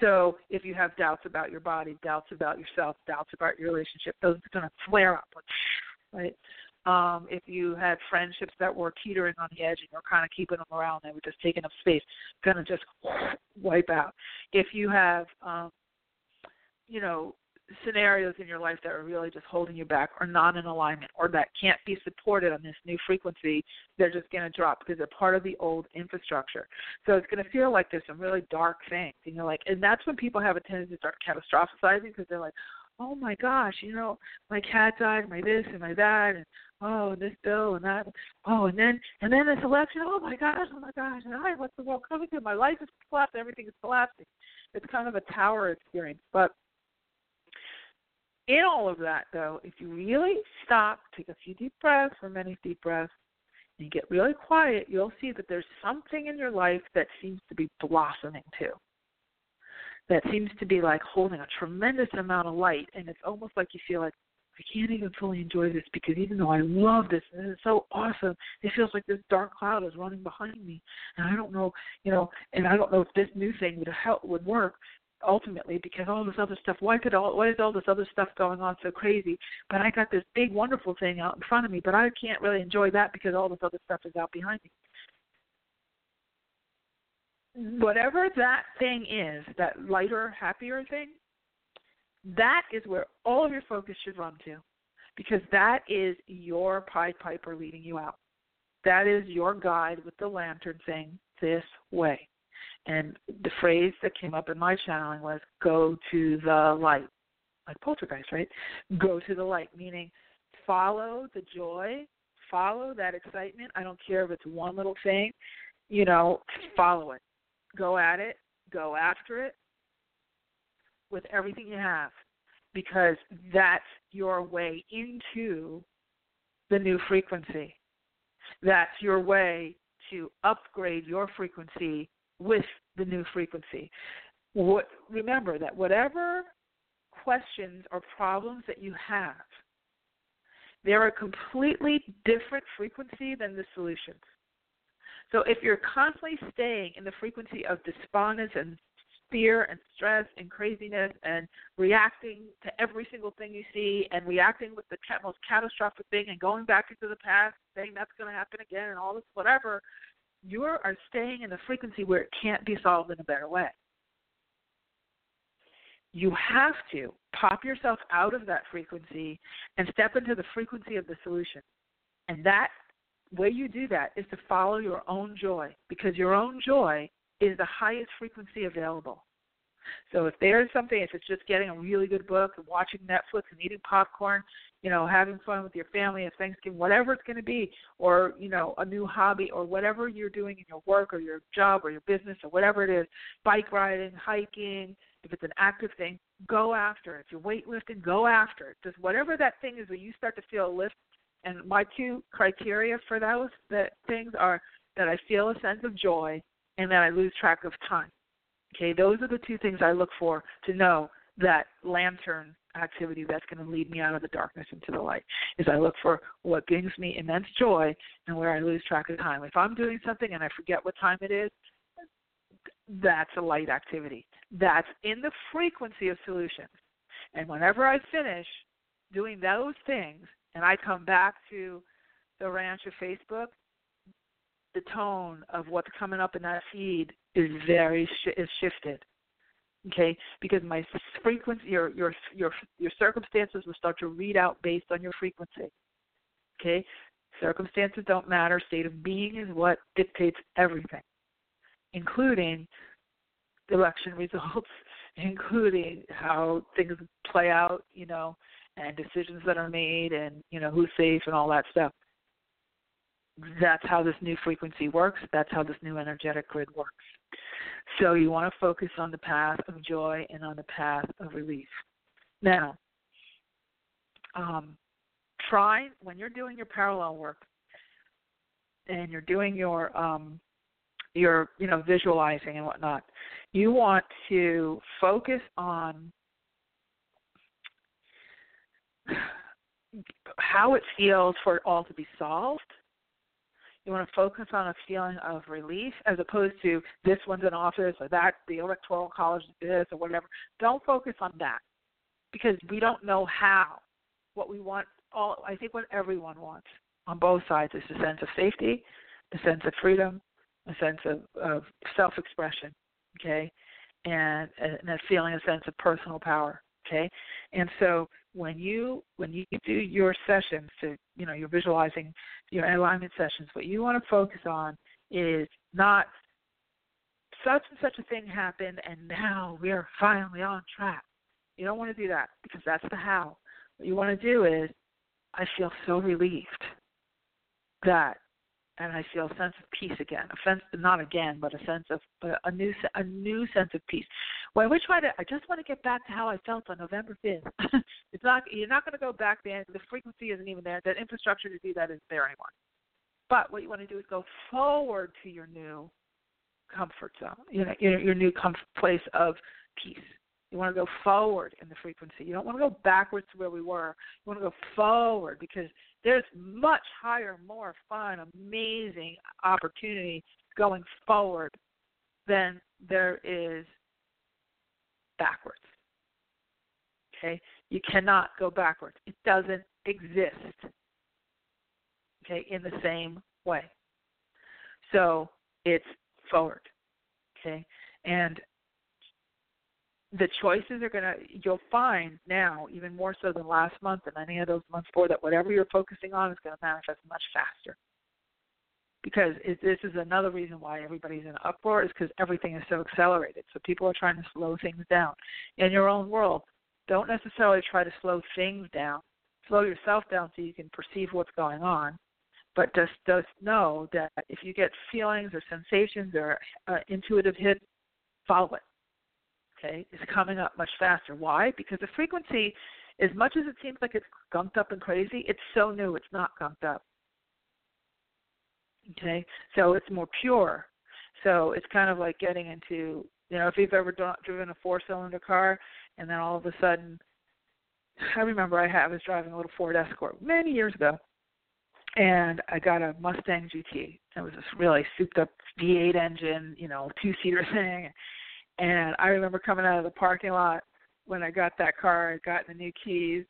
so if you have doubts about your body, doubts about yourself, doubts about your relationship, those are going to flare up, right? Um, if you had friendships that were teetering on the edge and you're kind of keeping them around, they were just taking up space, going to just wipe out. If you have, um, you know, scenarios in your life that are really just holding you back or not in alignment or that can't be supported on this new frequency, they're just going to drop because they're part of the old infrastructure. So it's going to feel like there's some really dark things. And you're like, and that's when people have a tendency to start catastrophizing because they're like, oh my gosh, you know, my cat died, my this and my that, and oh, and this bill and that, oh, and then and then this election, oh my gosh, oh my gosh, and I, what's the world coming to? My life is collapsing, everything is collapsing. It's kind of a tower experience, but in all of that, though, if you really stop, take a few deep breaths, or many deep breaths, and get really quiet, you'll see that there's something in your life that seems to be blossoming too. That seems to be like holding a tremendous amount of light, and it's almost like you feel like I can't even fully enjoy this because even though I love this and it's so awesome, it feels like this dark cloud is running behind me, and I don't know, you know, and I don't know if this new thing would help would work ultimately because all this other stuff. Why could all? Why is all this other stuff going on so crazy? But I got this big wonderful thing out in front of me, but I can't really enjoy that because all this other stuff is out behind me mm-hmm. whatever that thing is, that lighter, happier thing, that is where all of your focus should run to because that is your Pied Piper leading you out. That is your guide with the lantern saying, This way. And the phrase that came up in my channeling was, Go to the light. Like poltergeist, right? Go to the light, meaning follow the joy, follow that excitement. I don't care if it's one little thing, you know, follow it. Go at it, go after it, with everything you have because that's your way into the new frequency. That's your way to upgrade your frequency with the new frequency. What, remember that whatever questions or problems that you have, they're a completely different frequency than the solutions. So if you're constantly staying in the frequency of despondence and fear and stress and craziness and reacting to every single thing you see and reacting with the most catastrophic thing and going back into the past saying that's going to happen again and all this whatever you are staying in the frequency where it can't be solved in a better way. You have to pop yourself out of that frequency and step into the frequency of the solution. And that way you do that is to follow your own joy because your own joy is the highest frequency available. So if there's something, if it's just getting a really good book and watching Netflix and eating popcorn, you know, having fun with your family at Thanksgiving, whatever it's going to be, or you know, a new hobby, or whatever you're doing in your work or your job or your business or whatever it is, bike riding, hiking, if it's an active thing, go after it. If you're weightlifting, go after it. Just whatever that thing is, when you start to feel a lift. And my two criteria for those that things are that I feel a sense of joy and that I lose track of time. Okay, those are the two things I look for to know that lantern activity that's going to lead me out of the darkness into the light. Is I look for what brings me immense joy and where I lose track of time. If I'm doing something and I forget what time it is, that's a light activity. That's in the frequency of solutions. And whenever I finish doing those things and I come back to the ranch of Facebook, the tone of what's coming up in that feed is very is shifted. Okay, because my frequency, your your your your circumstances will start to read out based on your frequency. Okay, circumstances don't matter. State of being is what dictates everything, including election results, including how things play out. You know, and decisions that are made, and you know who's safe and all that stuff that's how this new frequency works. That's how this new energetic grid works. So you want to focus on the path of joy and on the path of relief. Now, um, try when you're doing your parallel work and you're doing your um, your you know visualizing and whatnot. You want to focus on how it feels for it all to be solved you want to focus on a feeling of relief as opposed to this one's an office or that the electoral college is this or whatever. Don't focus on that because we don't know how. What we want, all I think, what everyone wants on both sides is a sense of safety, a sense of freedom, a sense of, of self-expression, okay, and, and a feeling, a sense of personal power, okay. And so when you when you do your sessions to you know you're visualizing your alignment sessions what you want to focus on is not such and such a thing happened and now we are finally on track you don't want to do that because that's the how what you want to do is i feel so relieved that and I feel a sense of peace again. A sense, not again, but a sense of a new a new sense of peace. When we try to, I just want to get back to how I felt on November fifth. it's not you're not going to go back there. The frequency isn't even there. The infrastructure to do that isn't there anymore. But what you want to do is go forward to your new comfort zone. You know, your, your new comfort place of peace. You want to go forward in the frequency. You don't want to go backwards to where we were. You want to go forward because there's much higher, more fun, amazing opportunity going forward than there is backwards. Okay? You cannot go backwards. It doesn't exist. Okay, in the same way. So it's forward. Okay? And the choices are going to you'll find now even more so than last month and any of those months before that whatever you're focusing on is going to manifest much faster because it, this is another reason why everybody's in uproar is because everything is so accelerated so people are trying to slow things down in your own world don't necessarily try to slow things down slow yourself down so you can perceive what's going on but just just know that if you get feelings or sensations or uh, intuitive hit follow it okay, is coming up much faster. Why? Because the frequency, as much as it seems like it's gunked up and crazy, it's so new, it's not gunked up. Okay, so it's more pure. So it's kind of like getting into, you know, if you've ever driven a four-cylinder car, and then all of a sudden, I remember I, had, I was driving a little Ford Escort many years ago, and I got a Mustang GT. It was this really souped-up V8 engine, you know, two-seater thing and I remember coming out of the parking lot when I got that car, I got the new keys,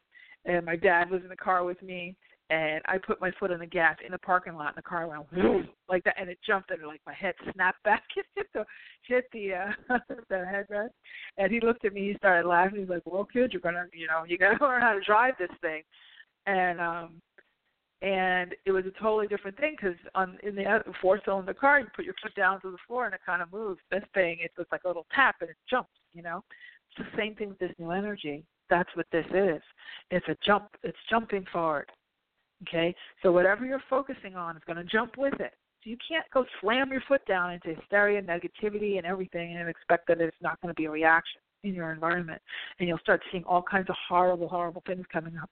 and my dad was in the car with me, and I put my foot on the gas in the parking lot, and the car went like that, and it jumped, and like my head snapped back and hit the hit the uh, the headrest. And he looked at me, he started laughing. He's like, "Well, kid, you're gonna, you know, you gotta learn how to drive this thing." And um and it was a totally different thing because on in the four cylinder car you put your foot down to the floor and it kind of moves. This thing it was like a little tap and it jumps. You know, it's the same thing with this new energy. That's what this is. It's a jump. It's jumping forward. Okay, so whatever you're focusing on is going to jump with it. So you can't go slam your foot down into hysteria, negativity, and everything and expect that it's not going to be a reaction in your environment. And you'll start seeing all kinds of horrible horrible things coming up.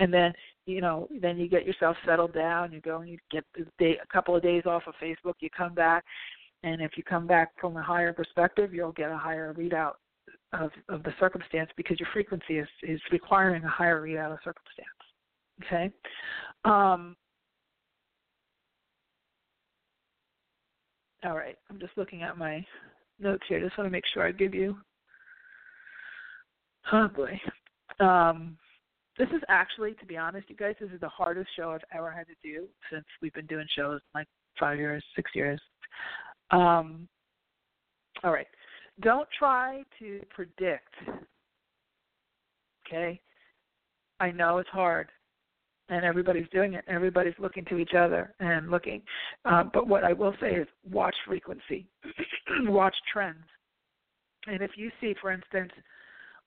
And then you know then you get yourself settled down you go and you get a, day, a couple of days off of facebook you come back. And if you come back from a higher perspective you'll get a higher readout of of the circumstance because your frequency is is requiring a higher readout of circumstance okay um all right i'm just looking at my notes here just want to make sure i give you Oh boy. Um, this is actually, to be honest, you guys, this is the hardest show I've ever had to do since we've been doing shows like five years, six years. Um, all right. Don't try to predict. Okay? I know it's hard, and everybody's doing it. Everybody's looking to each other and looking. Um, but what I will say is watch frequency, watch trends. And if you see, for instance,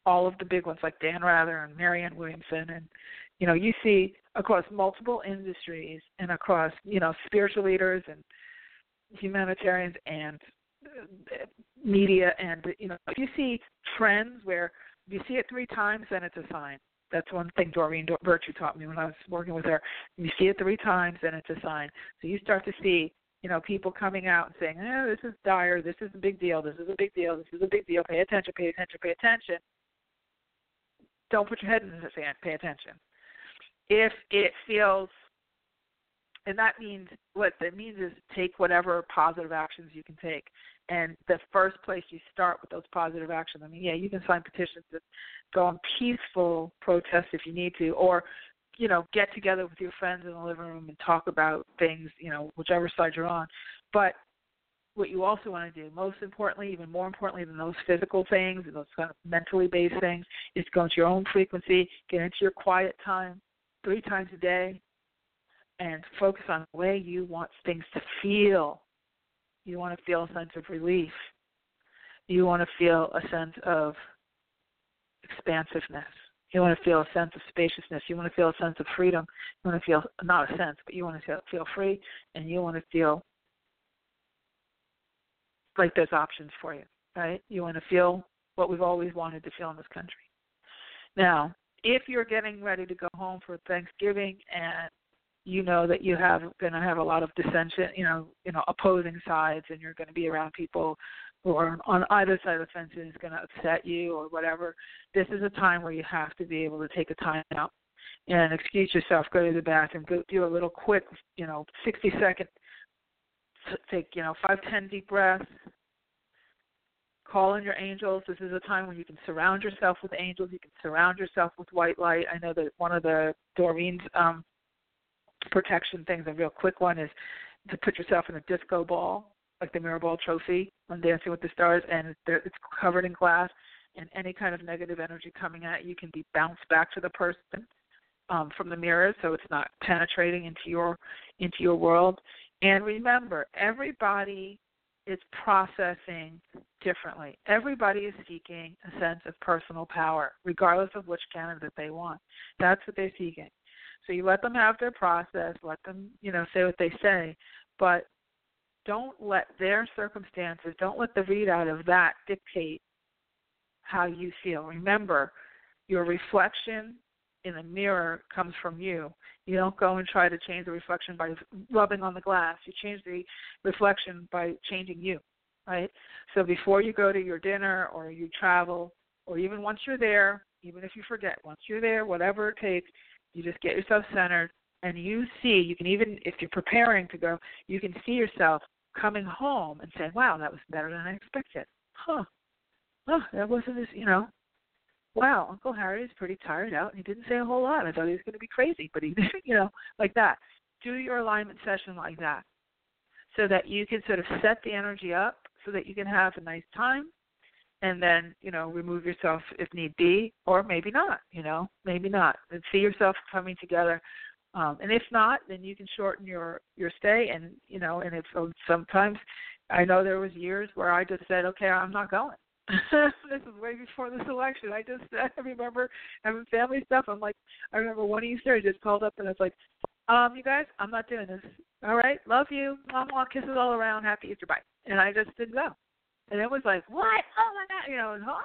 all of the big ones like Dan Rather and Marianne Williamson and you know you see across multiple industries and across you know spiritual leaders and humanitarians and uh, media and you know if you see trends where if you see it three times then it's a sign that's one thing Doreen Virtue taught me when I was working with her. You see it three times, then it's a sign. So you start to see, you know, people coming out and saying, "Oh, this is dire. This is a big deal. This is a big deal. This is a big deal. Pay attention. Pay attention. Pay attention." don't put your head in the sand. Pay attention. If it feels, and that means what that means is take whatever positive actions you can take. And the first place you start with those positive actions. I mean, yeah, you can sign petitions and go on peaceful protests if you need to, or you know, get together with your friends in the living room and talk about things, you know, whichever side you're on. But what you also want to do, most importantly, even more importantly than those physical things and those kind of mentally based things, is go into your own frequency, get into your quiet time three times a day, and focus on the way you want things to feel. You want to feel a sense of relief. You want to feel a sense of expansiveness. You want to feel a sense of spaciousness. You want to feel a sense of freedom. You want to feel not a sense, but you want to feel, free, and you want to feel like there's options for you, right? You want to feel what we've always wanted to feel in this country. Now, if you're getting ready to go home for Thanksgiving and you know that you have going to have a lot of dissension, you know, you know, opposing sides, and you're going to be around people who are on either side of the fence and is going to upset you or whatever. This is a time where you have to be able to take a time out and excuse yourself, go to the bathroom, go do a little quick, you know, 60 second take you know five ten deep breaths. Call in your angels. This is a time when you can surround yourself with angels. You can surround yourself with white light. I know that one of the doreen's um protection things a real quick one is to put yourself in a disco ball like the mirror ball trophy on dancing with the stars and it's covered in glass and any kind of negative energy coming at you can be bounced back to the person um, from the mirror so it's not penetrating into your into your world and remember, everybody is processing differently. Everybody is seeking a sense of personal power, regardless of which candidate they want. That's what they're seeking. So you let them have their process, let them, you know, say what they say, but don't let their circumstances, don't let the readout of that dictate how you feel. Remember, your reflection in the mirror comes from you. You don't go and try to change the reflection by rubbing on the glass. You change the reflection by changing you, right? So before you go to your dinner or you travel, or even once you're there, even if you forget, once you're there, whatever it takes, you just get yourself centered and you see, you can even, if you're preparing to go, you can see yourself coming home and saying, wow, that was better than I expected. Huh. Oh, that wasn't as, you know, wow, Uncle Harry is pretty tired out and he didn't say a whole lot. I thought he was going to be crazy, but he, you know, like that. Do your alignment session like that so that you can sort of set the energy up so that you can have a nice time and then, you know, remove yourself if need be or maybe not, you know, maybe not. And see yourself coming together Um, and if not, then you can shorten your your stay. And you know, and if sometimes I know there was years where I just said, okay, I'm not going. this is way before this election. I just I remember having family stuff. I'm like, I remember one Easter I just called up and I was like, um, you guys, I'm not doing this. All right, love you, mom, mom, kisses all around, happy Easter, bye. And I just didn't go. And it was like, what? Oh my God, you know, and, ah,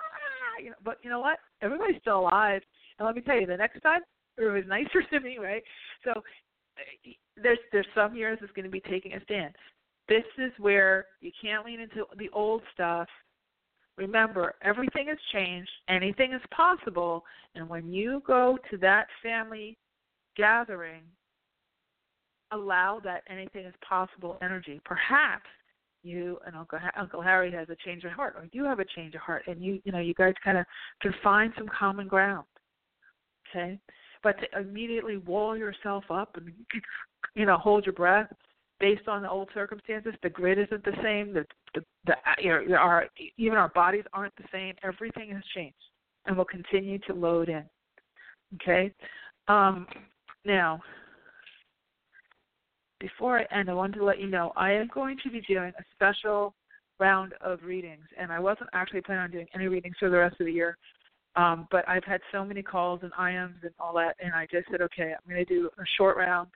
you know. But you know what? Everybody's still alive. And let me tell you, the next time it was nicer to me, right? So eh, there's there's some years it's going to be taking a stand. This is where you can't lean into the old stuff Remember, everything has changed. Anything is possible. And when you go to that family gathering, allow that anything is possible energy. Perhaps you and Uncle Uncle Harry has a change of heart, or you have a change of heart, and you you know you guys kind of can find some common ground. Okay, but to immediately wall yourself up and you know hold your breath based on the old circumstances. The grid isn't the same. The the, the you know, our even our bodies aren't the same. Everything has changed, and will continue to load in. Okay. Um, now, before I end, I wanted to let you know I am going to be doing a special round of readings, and I wasn't actually planning on doing any readings for the rest of the year. Um, but I've had so many calls and IMs and all that, and I just said, okay, I'm going to do a short round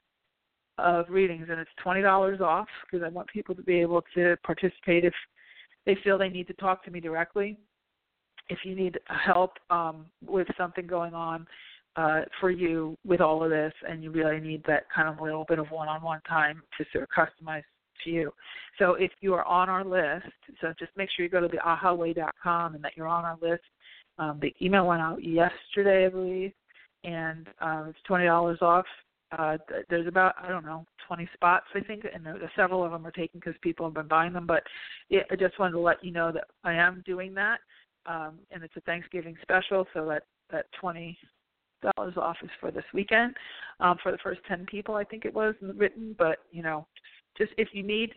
of readings, and it's twenty dollars off because I want people to be able to participate if they feel they need to talk to me directly. If you need help um, with something going on uh, for you with all of this, and you really need that kind of little bit of one-on-one time to sort of customize to you. So if you are on our list, so just make sure you go to the ahaway.com and that you're on our list. Um, the email went out yesterday, I believe, and uh, it's twenty dollars off uh, there's about I don't know 20 spots I think, and there, several of them are taken because people have been buying them. But yeah, I just wanted to let you know that I am doing that, um, and it's a Thanksgiving special, so that that 20 dollars off is for this weekend um, for the first 10 people I think it was written. But you know, just, just if you need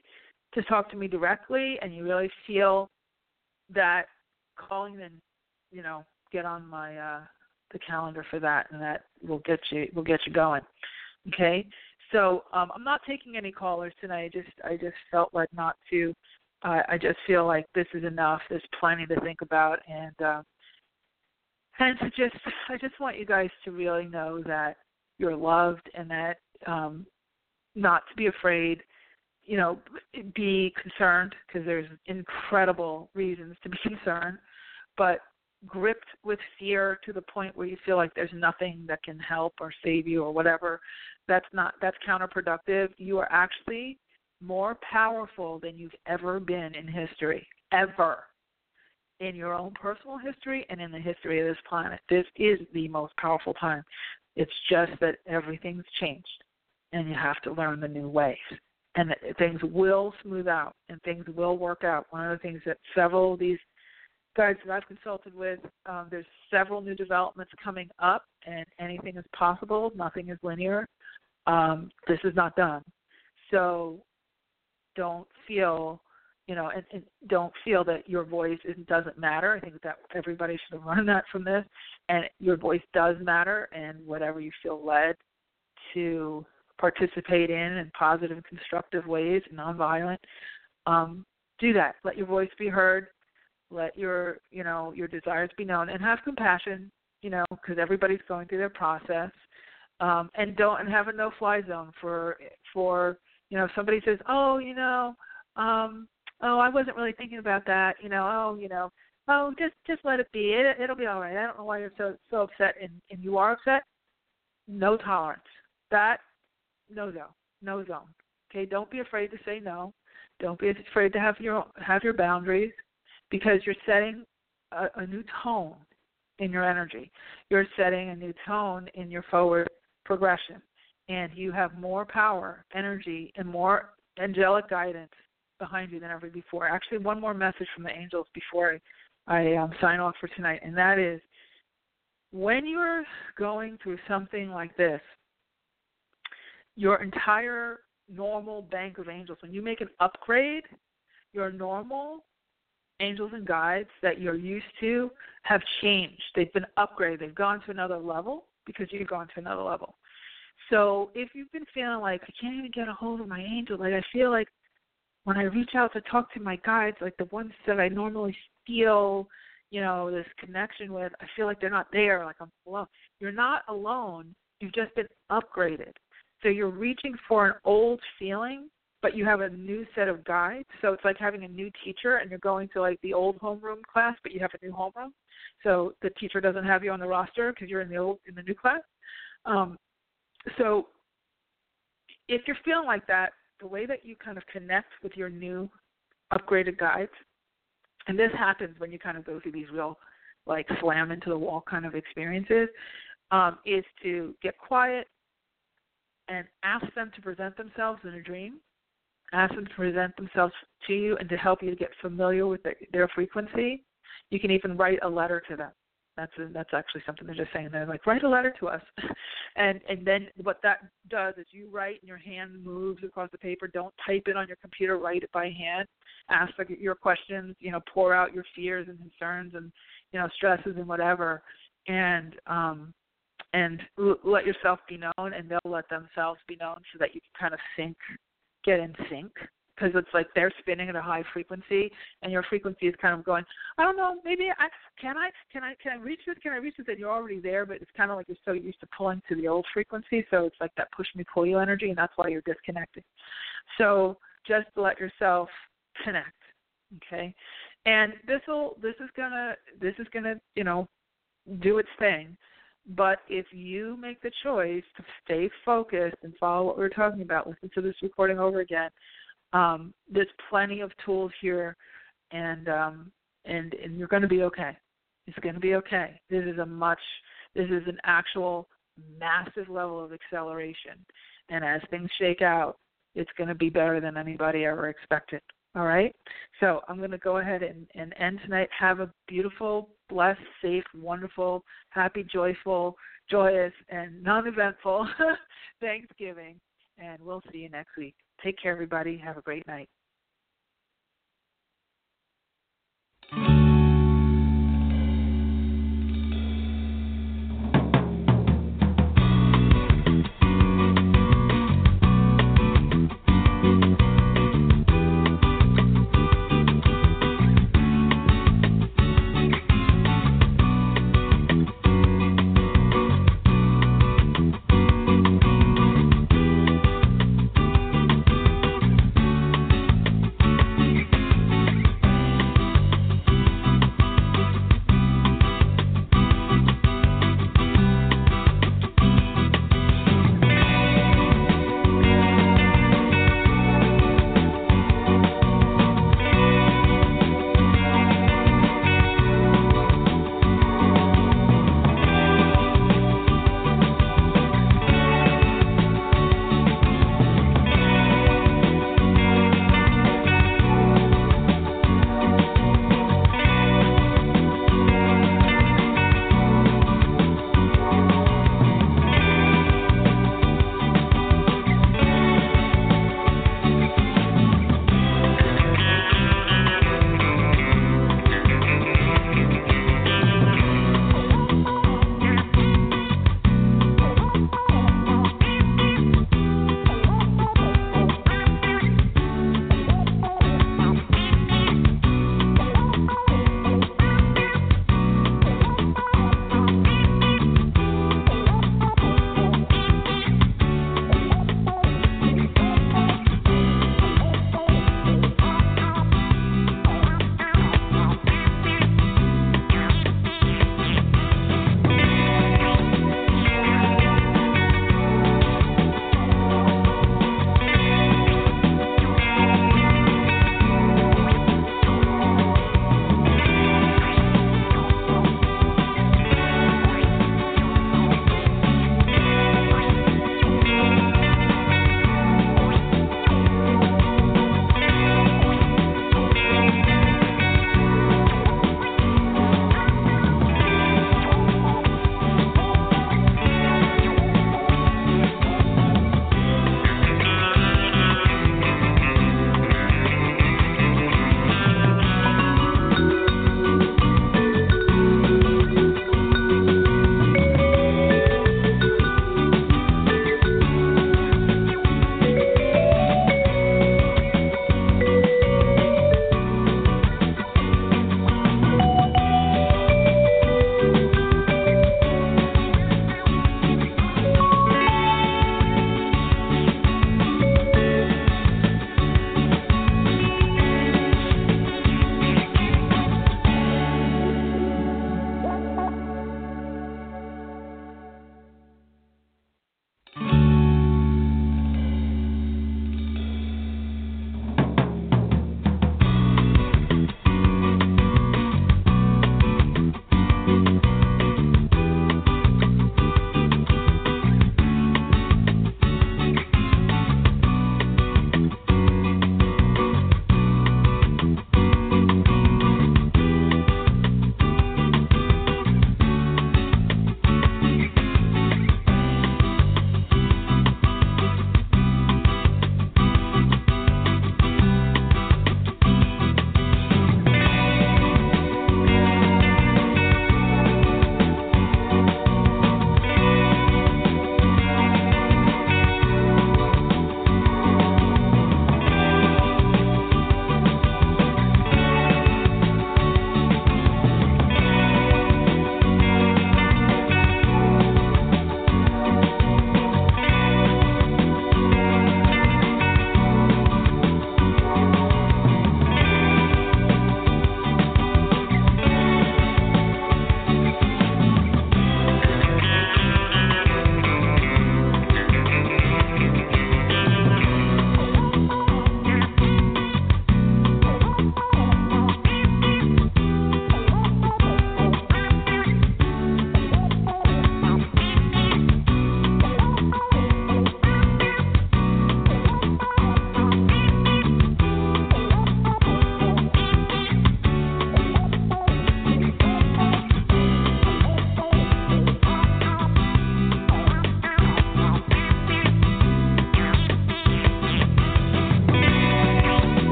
to talk to me directly and you really feel that calling, then you know get on my uh, the calendar for that, and that will get you will get you going. Okay, so um, I'm not taking any callers tonight. I just I just felt like not to. Uh, I just feel like this is enough. There's plenty to think about, and uh, and to just I just want you guys to really know that you're loved and that um, not to be afraid. You know, be concerned because there's incredible reasons to be concerned, but gripped with fear to the point where you feel like there's nothing that can help or save you or whatever that's not that's counterproductive you are actually more powerful than you've ever been in history ever in your own personal history and in the history of this planet this is the most powerful time it's just that everything's changed and you have to learn the new ways and things will smooth out and things will work out one of the things that several of these guides that I've consulted with, um, there's several new developments coming up, and anything is possible. Nothing is linear. Um, this is not done. So don't feel, you know, and, and don't feel that your voice doesn't matter. I think that everybody should have learned that from this. And your voice does matter, and whatever you feel led to participate in in positive constructive ways, nonviolent, um, do that. Let your voice be heard let your you know your desires be known and have compassion you know because everybody's going through their process um and don't and have a no fly zone for for you know if somebody says oh you know um oh i wasn't really thinking about that you know oh you know oh just just let it be. It it'll be all right. I don't know why you're so so upset and and you are upset. No tolerance. That no zone no zone okay don't be afraid to say no. Don't be afraid to have your have your boundaries because you're setting a, a new tone in your energy. You're setting a new tone in your forward progression. And you have more power, energy, and more angelic guidance behind you than ever before. Actually, one more message from the angels before I, um, sign off for tonight, and that is when you're going through something like this, your entire normal bank of angels, when you make an upgrade, your normal angels and guides that you're used to have changed. They've been upgraded. They've gone to another level because you've gone to another level. So if you've been feeling like I can't even get a hold of my angel, like I feel like when I reach out to talk to my guides, like the ones that I normally feel, you know, this connection with, I feel like they're not there, like I'm alone. You're not alone. You've just been upgraded. So you're reaching for an old feeling, but you have a new set of guides. So it's like having a new teacher and you're going to like the old homeroom class, but you have a new homeroom. So the teacher doesn't have you on the roster because you're in the old in the new class. Um, so if you're feeling like that, the way that you kind of connect with your new upgraded guides, and this happens when you kind of go through these real like slam into the wall kind of experiences, um, is to get quiet and ask them to present themselves in a dream. Ask them to present themselves to you and to help you get familiar with their, their frequency. You can even write a letter to them. That's a, that's actually something they're just saying. They're like, write a letter to us, and and then what that does is you write and your hand moves across the paper. Don't type it on your computer. Write it by hand. Ask your questions. You know, pour out your fears and concerns and you know stresses and whatever, and um, and l- let yourself be known, and they'll let themselves be known, so that you can kind of sync, get in sync because it's like they're spinning at a high frequency and your frequency is kind of going i don't know maybe i can i can i can i reach this? Can i reach this? And you're already there but it's kind of like you're so used to pulling to the old frequency so it's like that push me pull you energy and that's why you're disconnected. So just let yourself connect okay? And this will this is gonna this is gonna you know do its thing. But if you make the choice to stay focused and follow what we we're talking about, listen to this recording over again, um, there's plenty of tools here, and um, and and you're going to be okay. It's going to be okay. This is a much, this is an actual massive level of acceleration, and as things shake out, it's going to be better than anybody ever expected. All right. So I'm going to go ahead and, and end tonight. Have a beautiful, blessed, safe, wonderful, happy, joyful, joyous, and non-eventful Thanksgiving, and we'll see you next week. Take care, everybody. Have a great night.